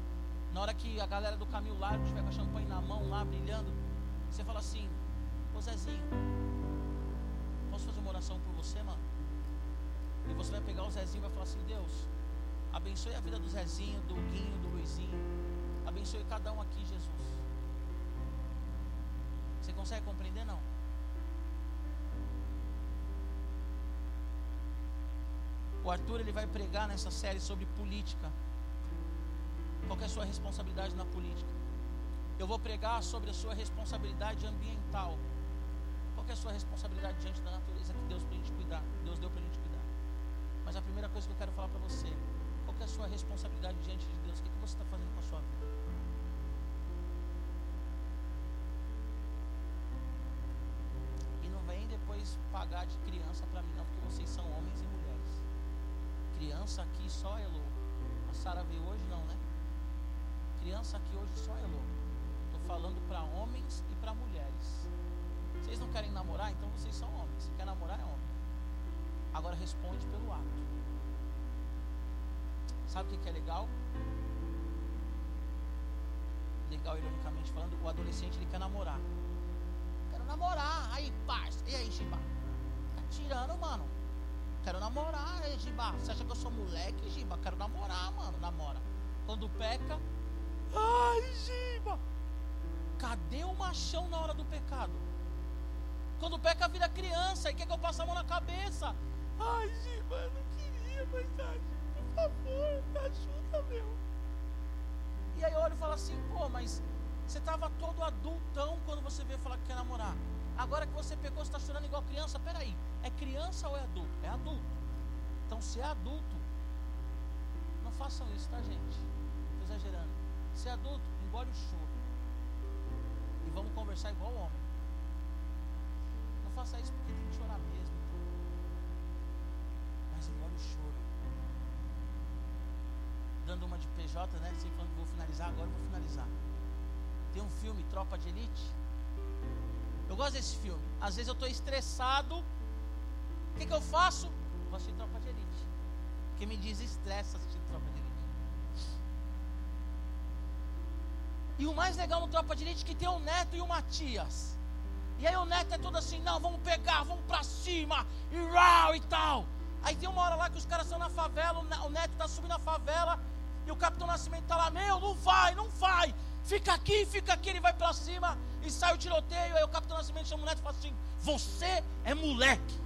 Na hora que a galera do caminho largo estiver com champanhe na mão lá, brilhando, você fala assim: Ô Zezinho, posso fazer uma oração por você, mano? E você vai pegar o Zezinho e vai falar assim: Deus, abençoe a vida do Zezinho, do Guinho, do Luizinho. Abençoe cada um aqui, Jesus. Você consegue compreender? Não. O Arthur ele vai pregar nessa série sobre política. Qual é a sua responsabilidade na política? Eu vou pregar sobre a sua responsabilidade ambiental. Qual é a sua responsabilidade diante da natureza que Deus para a gente cuidar? Deus deu para a gente cuidar. Mas a primeira coisa que eu quero falar para você, qual é a sua responsabilidade diante de Deus? O que, que você está fazendo com a sua vida? E não vem depois pagar de criança para mim, não, porque vocês são homens e mulheres. Criança aqui só é louco. A Sara veio hoje, não, né? Criança aqui hoje só é louco. Estou falando para homens e para mulheres. Vocês não querem namorar? Então vocês são homens. Se quer namorar, é homem. Agora responde pelo ato. Sabe o que é legal? Legal, ironicamente falando, o adolescente ele quer namorar. Quero namorar. Aí, parça. E aí, Giba? Tá tirando, mano. Quero namorar, aí, Giba. Você acha que eu sou moleque, Giba? Quero namorar, mano. Namora. Quando peca. Ai, Giba. Cadê o machão na hora do pecado? Quando peca, vira criança e quer que eu passe a mão na cabeça. Ai, Giba, eu não queria, mas ai, por favor, me ajuda, meu. E aí eu olho e falo assim, pô, mas você estava todo adultão quando você veio falar que quer namorar. Agora que você pegou, você está chorando igual criança. Peraí, é criança ou é adulto? É adulto. Então, se é adulto, não façam isso, tá, gente? Estou exagerando. Se é adulto, engole o choro. E vamos conversar igual homem. Faça isso porque tem que chorar mesmo. Mas engole o choro. Dando uma de PJ, né? Sempre falando que vou finalizar, agora eu vou finalizar. Tem um filme, Tropa de Elite. Eu gosto desse filme. Às vezes eu estou estressado. O que, que eu faço? Vou assistir Tropa de Elite. Porque me desestressa assistir Tropa de Elite. E o mais legal no Tropa de Elite é que tem o Neto e o Matias. E aí o Neto é todo assim, não, vamos pegar, vamos pra cima, e rau e tal. Aí tem uma hora lá que os caras estão na favela, o Neto está subindo a favela, e o Capitão Nascimento está lá, meu, não vai, não vai. Fica aqui, fica aqui, ele vai para cima e sai o tiroteio. Aí o Capitão Nascimento chama o Neto e fala assim: Você é moleque.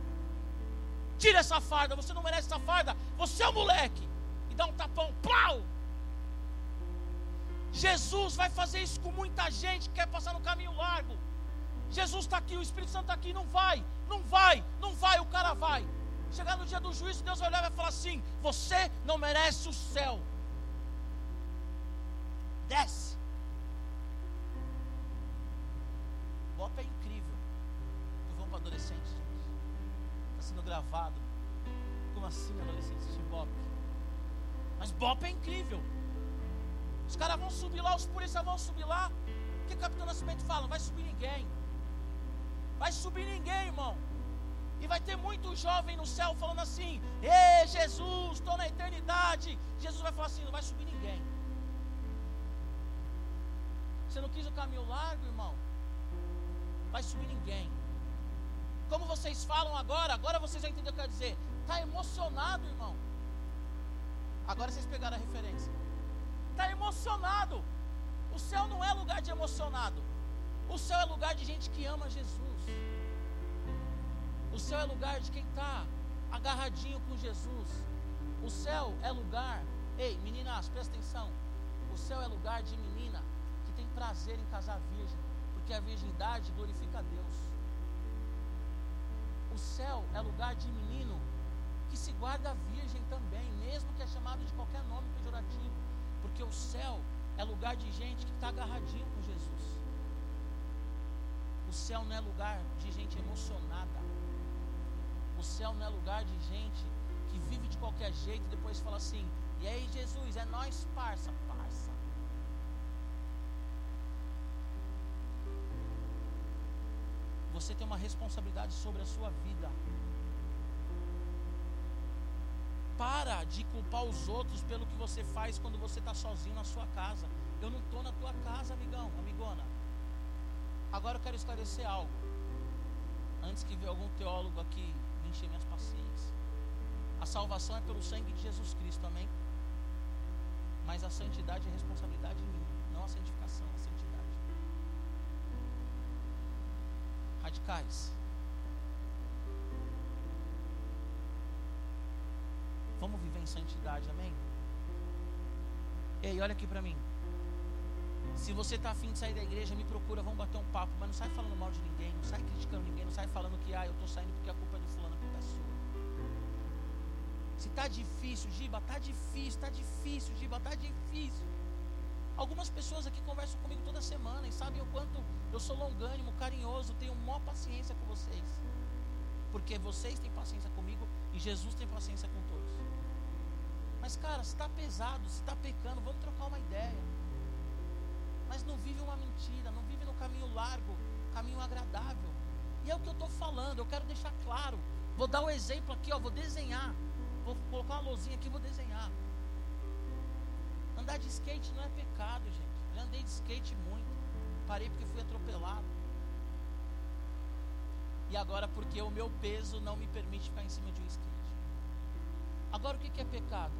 Tira essa farda, você não merece essa farda, você é um moleque. E dá um tapão, pau! Jesus vai fazer isso com muita gente que quer passar no caminho largo. Jesus está aqui, o Espírito Santo está aqui, não vai, não vai, não vai, o cara vai. Chegar no dia do juízo, Deus vai olhar e vai falar assim: Você não merece o céu. Desce. Bop é incrível. Eu vou para adolescentes. Está sendo gravado. Como assim, adolescentes de Bop? Mas Bop é incrível. Os caras vão subir lá, os policiais vão subir lá. O que o Capitão Nascimento fala? Não vai subir ninguém. Vai subir ninguém, irmão. E vai ter muito jovem no céu falando assim: Ei, Jesus, estou na eternidade. Jesus vai falar assim: Não vai subir ninguém. Você não quis o caminho largo, irmão? Vai subir ninguém. Como vocês falam agora, agora vocês já entenderam o que eu quero dizer. Está emocionado, irmão. Agora vocês pegaram a referência. Está emocionado. O céu não é lugar de emocionado. O céu é lugar de gente que ama Jesus. O céu é lugar de quem está agarradinho com Jesus. O céu é lugar. Ei, meninas, presta atenção. O céu é lugar de menina que tem prazer em casar virgem, porque a virgindade glorifica a Deus. O céu é lugar de menino que se guarda virgem também, mesmo que é chamado de qualquer nome pejorativo, porque o céu é lugar de gente que está agarradinho com Jesus. O céu não é lugar de gente emocionada. O céu não é lugar de gente que vive de qualquer jeito e depois fala assim: e aí, Jesus, é nós, parça, parça. Você tem uma responsabilidade sobre a sua vida. Para de culpar os outros pelo que você faz quando você está sozinho na sua casa. Eu não estou na tua casa, amigão, amigona. Agora eu quero esclarecer algo. Antes que algum teólogo aqui me encher minhas paciências. A salvação é pelo sangue de Jesus Cristo, amém? Mas a santidade é responsabilidade minha, não a santificação, a santidade. Radicais. Vamos viver em santidade, amém? Ei, olha aqui para mim. Se você está afim de sair da igreja, me procura, vamos bater um papo, mas não sai falando mal de ninguém, não sai criticando ninguém, não sai falando que ah, eu estou saindo porque a culpa é do fulano, a culpa é sua. Se está difícil, Giba, está difícil, está difícil, Giba, está difícil. Algumas pessoas aqui conversam comigo toda semana e sabem o quanto eu sou longânimo, carinhoso, tenho maior paciência com vocês. Porque vocês têm paciência comigo e Jesus tem paciência com todos. Mas, cara, se está pesado, se está pecando, vamos trocar uma ideia. Mas não vive uma mentira, não vive no caminho largo, caminho agradável. E é o que eu estou falando, eu quero deixar claro. Vou dar um exemplo aqui, ó, vou desenhar. Vou colocar uma luzinha aqui, vou desenhar. Andar de skate não é pecado, gente. Já andei de skate muito. Parei porque fui atropelado. E agora porque o meu peso não me permite ficar em cima de um skate. Agora o que é pecado?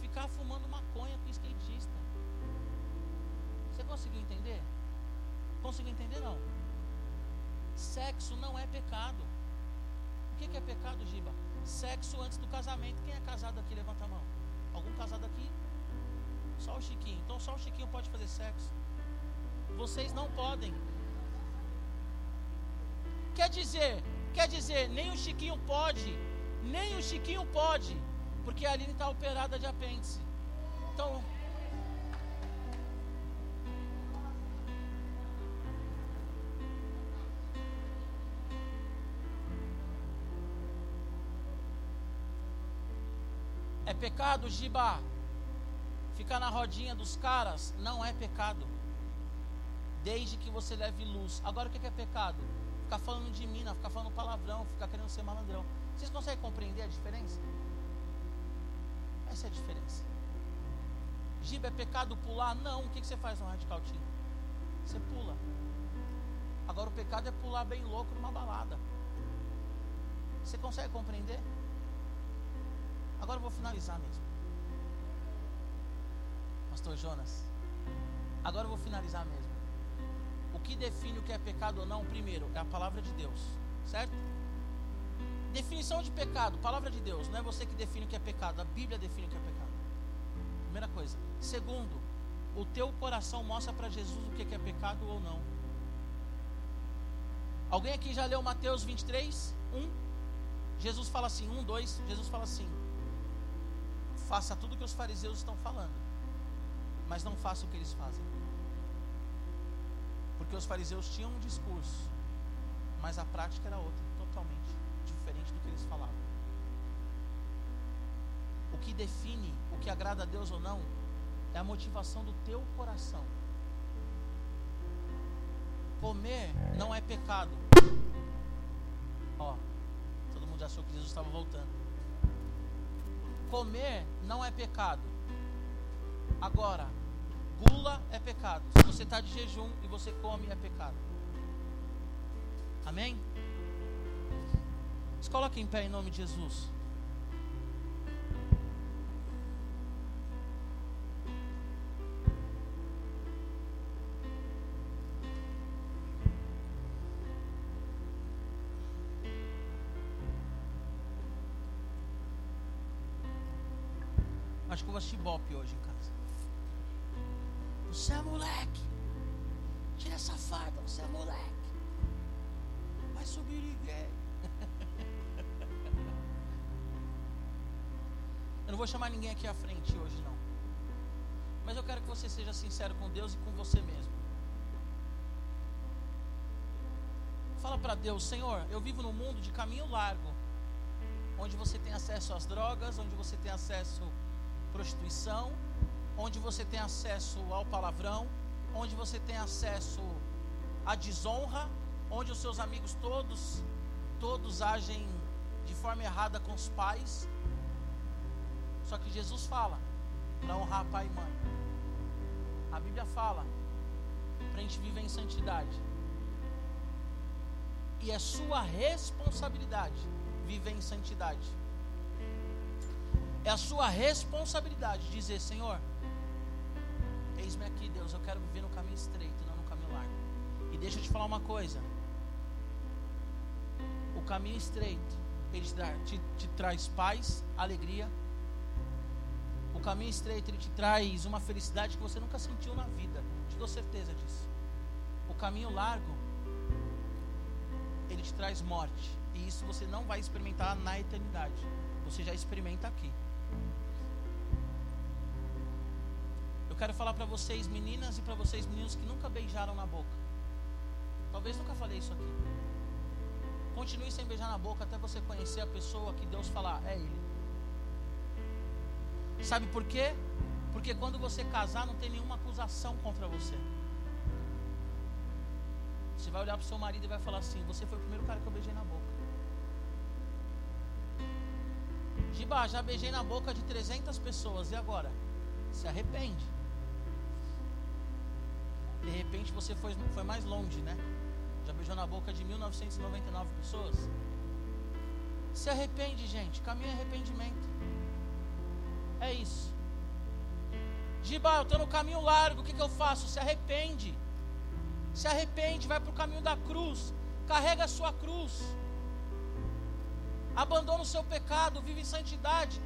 Ficar fumando maconha com skatista. Você conseguiu entender? Conseguiu entender não? Sexo não é pecado. O que é pecado, Giba? Sexo antes do casamento. Quem é casado aqui? Levanta a mão. Algum casado aqui? Só o Chiquinho. Então só o Chiquinho pode fazer sexo. Vocês não podem. Quer dizer, quer dizer, nem o Chiquinho pode, nem o Chiquinho pode, porque a Aline está operada de apêndice. Então, pecado, Giba. Ficar na rodinha dos caras não é pecado. Desde que você leve luz. Agora o que é pecado? Ficar falando de mina, ficar falando palavrão, ficar querendo ser malandrão. Vocês conseguem compreender a diferença? Essa é a diferença. Giba, é pecado pular? Não. O que você faz no radical team? Você pula. Agora o pecado é pular bem louco numa balada. Você consegue compreender? Agora eu vou finalizar mesmo. Pastor Jonas. Agora eu vou finalizar mesmo. O que define o que é pecado ou não, primeiro, é a palavra de Deus. Certo? Definição de pecado, palavra de Deus. Não é você que define o que é pecado. A Bíblia define o que é pecado. Primeira coisa. Segundo, o teu coração mostra para Jesus o que é pecado ou não. Alguém aqui já leu Mateus 23, 1? Jesus fala assim, 1, 2, Jesus fala assim: Faça tudo o que os fariseus estão falando, mas não faça o que eles fazem. Porque os fariseus tinham um discurso, mas a prática era outra, totalmente diferente do que eles falavam. O que define o que agrada a Deus ou não é a motivação do teu coração. Comer não é pecado. Ó, todo mundo achou que Jesus estava voltando. Comer não é pecado. Agora, gula é pecado. Se você está de jejum e você come, é pecado. Amém? Se coloque em pé em nome de Jesus. Acho que eu vou hoje em casa. Você é moleque. Tira essa farda, você é moleque. Vai subir ninguém. Eu não vou chamar ninguém aqui à frente hoje, não. Mas eu quero que você seja sincero com Deus e com você mesmo. Fala para Deus, Senhor, eu vivo num mundo de caminho largo, onde você tem acesso às drogas, onde você tem acesso prostituição, onde você tem acesso ao palavrão, onde você tem acesso à desonra, onde os seus amigos todos todos agem de forma errada com os pais. Só que Jesus fala para honrar pai e mãe. A Bíblia fala para a gente viver em santidade. E é sua responsabilidade viver em santidade. É a sua responsabilidade dizer: Senhor, eis-me aqui, Deus, eu quero viver no caminho estreito, não no caminho largo. E deixa eu te falar uma coisa: o caminho estreito, ele te, te, te traz paz, alegria. O caminho estreito, ele te traz uma felicidade que você nunca sentiu na vida. Te dou certeza disso. O caminho largo, ele te traz morte. E isso você não vai experimentar na eternidade. Você já experimenta aqui. Quero falar para vocês, meninas, e para vocês, meninos, que nunca beijaram na boca. Talvez nunca falei isso aqui. Continue sem beijar na boca até você conhecer a pessoa que Deus falar, é Ele. Sabe por quê? Porque quando você casar, não tem nenhuma acusação contra você. Você vai olhar para o seu marido e vai falar assim: Você foi o primeiro cara que eu beijei na boca. Giba, já beijei na boca de 300 pessoas, e agora? Se arrepende. De repente você foi, foi mais longe, né? Já beijou na boca de 1999 pessoas. Se arrepende, gente. Caminho é arrependimento. É isso. Giba, eu estou no caminho largo. O que, que eu faço? Se arrepende. Se arrepende, vai para o caminho da cruz. Carrega a sua cruz. Abandona o seu pecado, vive em santidade.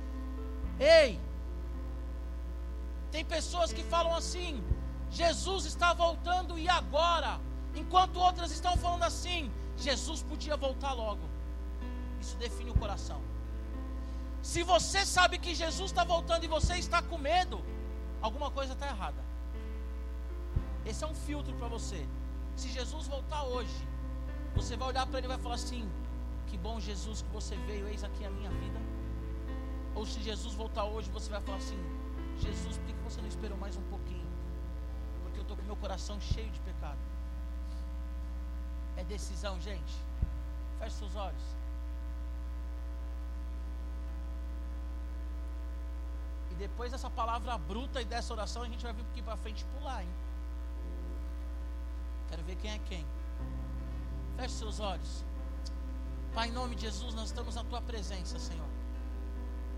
Ei! Tem pessoas que falam assim: Jesus está voltando e agora? Enquanto outras estão falando assim: Jesus podia voltar logo. Isso define o coração. Se você sabe que Jesus está voltando e você está com medo, alguma coisa está errada. Esse é um filtro para você. Se Jesus voltar hoje, você vai olhar para ele e vai falar assim: Que bom Jesus que você veio, eis aqui a minha vida. Ou se Jesus voltar hoje, você vai falar assim: Jesus, por que você não esperou mais um pouquinho? Porque eu estou com meu coração cheio de pecado. É decisão, gente. Feche seus olhos. depois dessa palavra bruta e dessa oração, a gente vai vir aqui para frente e pular, hein? Quero ver quem é quem. Feche seus olhos. Pai, em nome de Jesus, nós estamos na tua presença, Senhor.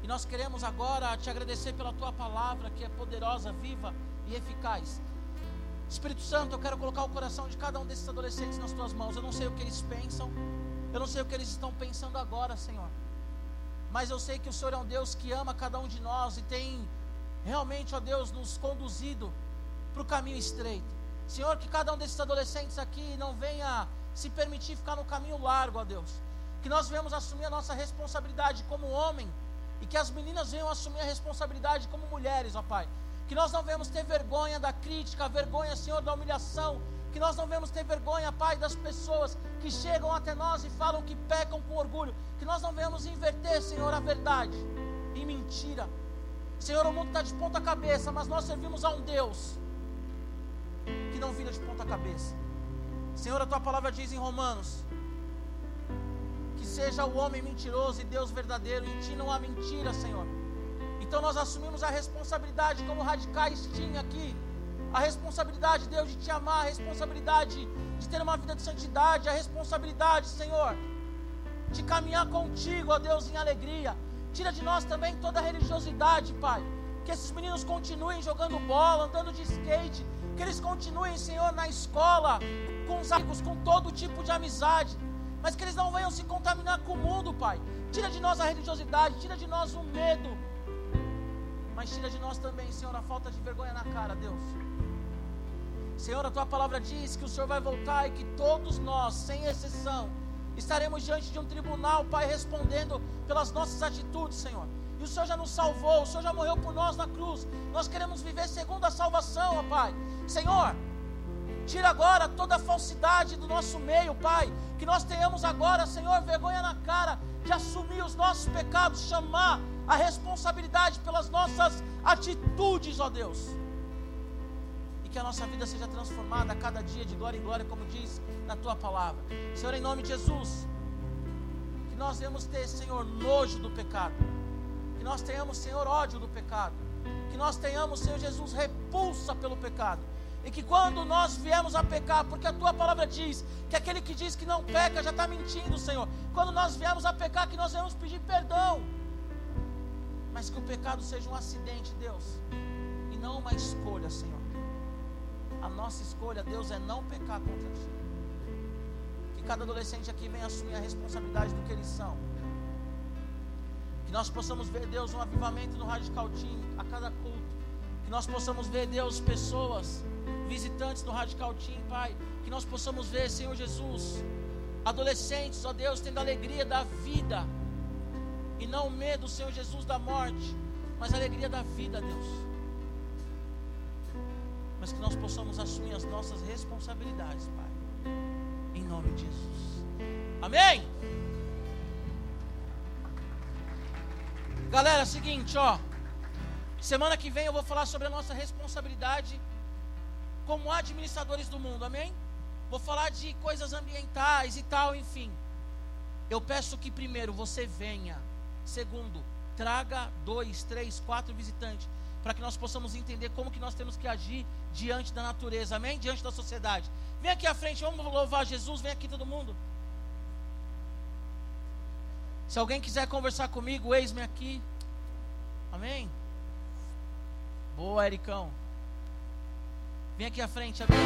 E nós queremos agora te agradecer pela tua palavra, que é poderosa, viva e eficaz. Espírito Santo, eu quero colocar o coração de cada um desses adolescentes nas tuas mãos. Eu não sei o que eles pensam, eu não sei o que eles estão pensando agora, Senhor mas eu sei que o Senhor é um Deus que ama cada um de nós e tem realmente, ó Deus, nos conduzido para o caminho estreito. Senhor, que cada um desses adolescentes aqui não venha se permitir ficar no caminho largo, ó Deus. Que nós venhamos assumir a nossa responsabilidade como homem e que as meninas venham assumir a responsabilidade como mulheres, ó Pai. Que nós não venhamos ter vergonha da crítica, vergonha, Senhor, da humilhação, que nós não vemos ter vergonha, Pai, das pessoas que chegam até nós e falam que pecam com orgulho. Que nós não vemos inverter, Senhor, a verdade em mentira. Senhor, o mundo está de ponta cabeça, mas nós servimos a um Deus que não vira de ponta cabeça. Senhor, a tua palavra diz em Romanos que seja o homem mentiroso e Deus verdadeiro, em ti não há mentira, Senhor. Então nós assumimos a responsabilidade como radicais tinha aqui a responsabilidade, Deus, de te amar, a responsabilidade de ter uma vida de santidade, a responsabilidade, Senhor, de caminhar contigo, ó Deus, em alegria. Tira de nós também toda a religiosidade, Pai. Que esses meninos continuem jogando bola, andando de skate, que eles continuem, Senhor, na escola, com os amigos, com todo tipo de amizade, mas que eles não venham se contaminar com o mundo, Pai. Tira de nós a religiosidade, tira de nós o medo, mas tira de nós também, Senhor, a falta de vergonha na cara, Deus. Senhor, a tua palavra diz que o Senhor vai voltar e que todos nós, sem exceção, estaremos diante de um tribunal, Pai, respondendo pelas nossas atitudes, Senhor. E o Senhor já nos salvou, o Senhor já morreu por nós na cruz. Nós queremos viver segundo a salvação, ó Pai. Senhor, tira agora toda a falsidade do nosso meio, Pai. Que nós tenhamos agora, Senhor, vergonha na cara de assumir os nossos pecados, chamar a responsabilidade pelas nossas atitudes, ó Deus e que a nossa vida seja transformada a cada dia de glória em glória, como diz na tua palavra. Senhor, em nome de Jesus, que nós venhamos ter, Senhor, nojo do pecado, que nós tenhamos, Senhor, ódio do pecado, que nós tenhamos, Senhor Jesus, repulsa pelo pecado. E que quando nós viemos a pecar, porque a tua palavra diz que aquele que diz que não peca já está mentindo, Senhor. Quando nós viemos a pecar, que nós venhamos pedir perdão. Mas que o pecado seja um acidente, Deus, e não uma escolha, Senhor. A nossa escolha, Deus, é não pecar contra ti. Que cada adolescente aqui venha assumir a responsabilidade do que eles são. Que nós possamos ver, Deus, um avivamento no Radical Team a cada culto. Que nós possamos ver, Deus, pessoas, visitantes no Radical Team, Pai. Que nós possamos ver, Senhor Jesus, Adolescentes, ó Deus, tendo a alegria da vida. E não o medo, Senhor Jesus, da morte, mas a alegria da vida, Deus. Mas que nós possamos assumir as nossas responsabilidades, Pai. Em nome de Jesus. Amém? Galera, é seguinte, ó. Semana que vem eu vou falar sobre a nossa responsabilidade como administradores do mundo, amém? Vou falar de coisas ambientais e tal, enfim. Eu peço que primeiro você venha. Segundo, traga dois, três, quatro visitantes para que nós possamos entender como que nós temos que agir diante da natureza, amém? Diante da sociedade. Vem aqui à frente, vamos louvar Jesus, vem aqui todo mundo. Se alguém quiser conversar comigo, eis-me aqui. Amém? Boa, Ericão. Vem aqui à frente, amém?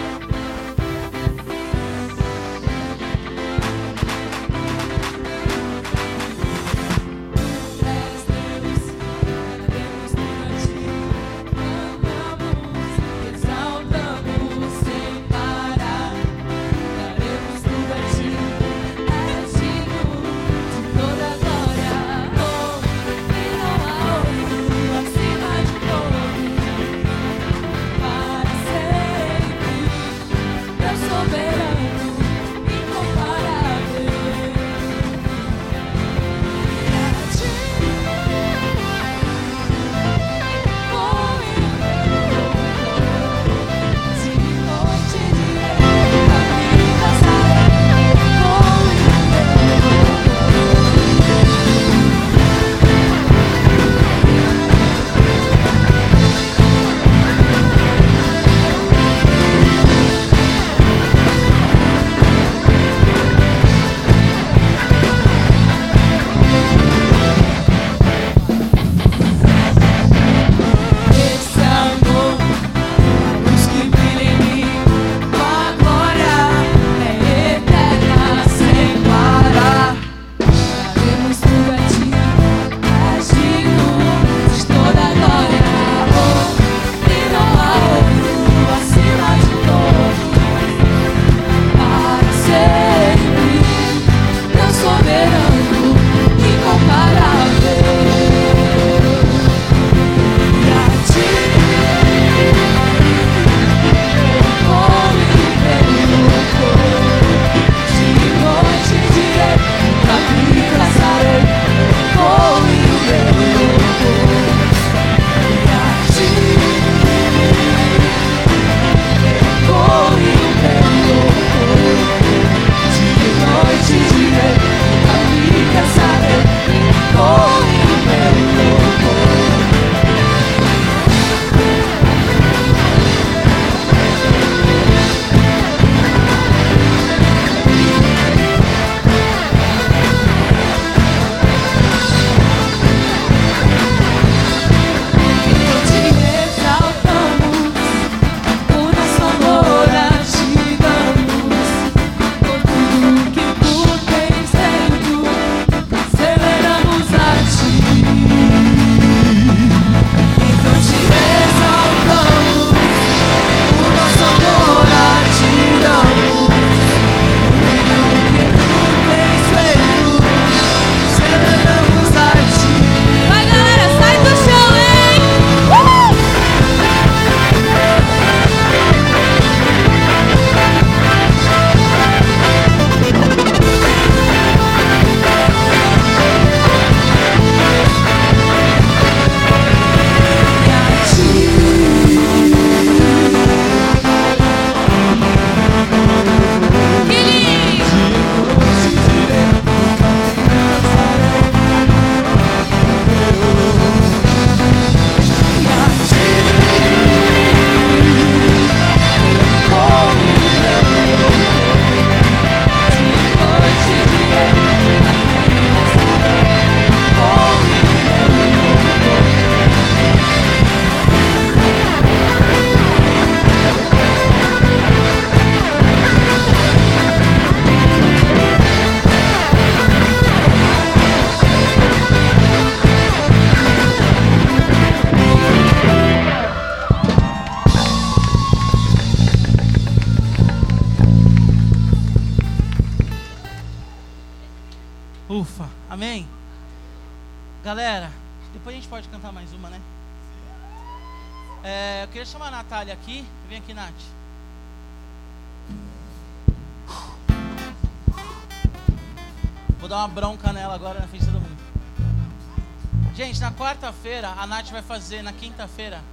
Nath vai fazer, na quinta-feira,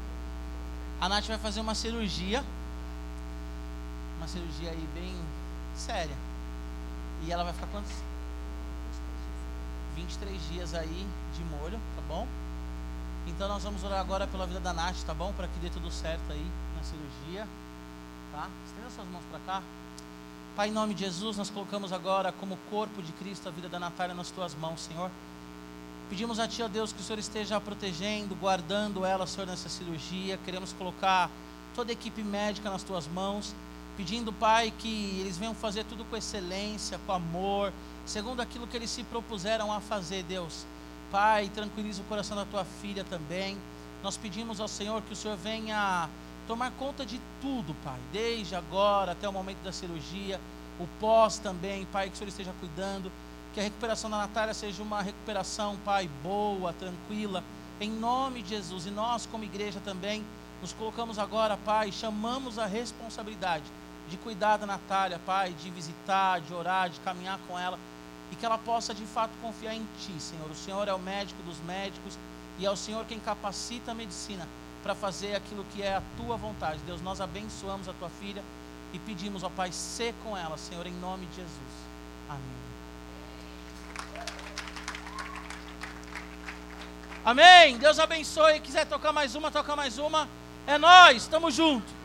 a Nath vai fazer uma cirurgia. Uma cirurgia aí bem séria. E ela vai ficar quantos? 23 dias aí de molho, tá bom? Então nós vamos orar agora pela vida da Nath, tá bom? Para que dê tudo certo aí na cirurgia, tá? Estenda suas mãos para cá. Pai, em nome de Jesus, nós colocamos agora como corpo de Cristo a vida da Natália nas tuas mãos, Senhor. Pedimos a Ti, ó Deus, que o Senhor esteja protegendo, guardando ela, Senhor, nessa cirurgia. Queremos colocar toda a equipe médica nas tuas mãos, pedindo, Pai, que eles venham fazer tudo com excelência, com amor, segundo aquilo que eles se propuseram a fazer, Deus. Pai, tranquiliza o coração da tua filha também. Nós pedimos ao Senhor que o Senhor venha tomar conta de tudo, Pai, desde agora até o momento da cirurgia, o pós também, Pai, que o Senhor esteja cuidando. Que a recuperação da Natália seja uma recuperação, Pai, boa, tranquila, em nome de Jesus. E nós, como igreja também, nos colocamos agora, Pai, chamamos a responsabilidade de cuidar da Natália, Pai, de visitar, de orar, de caminhar com ela e que ela possa de fato confiar em Ti, Senhor. O Senhor é o médico dos médicos e é o Senhor quem capacita a medicina para fazer aquilo que é a Tua vontade. Deus, nós abençoamos a Tua filha e pedimos, ao Pai, ser com ela, Senhor, em nome de Jesus. Amém. Amém. Deus abençoe. Quiser tocar mais uma, toca mais uma. É nós, estamos juntos.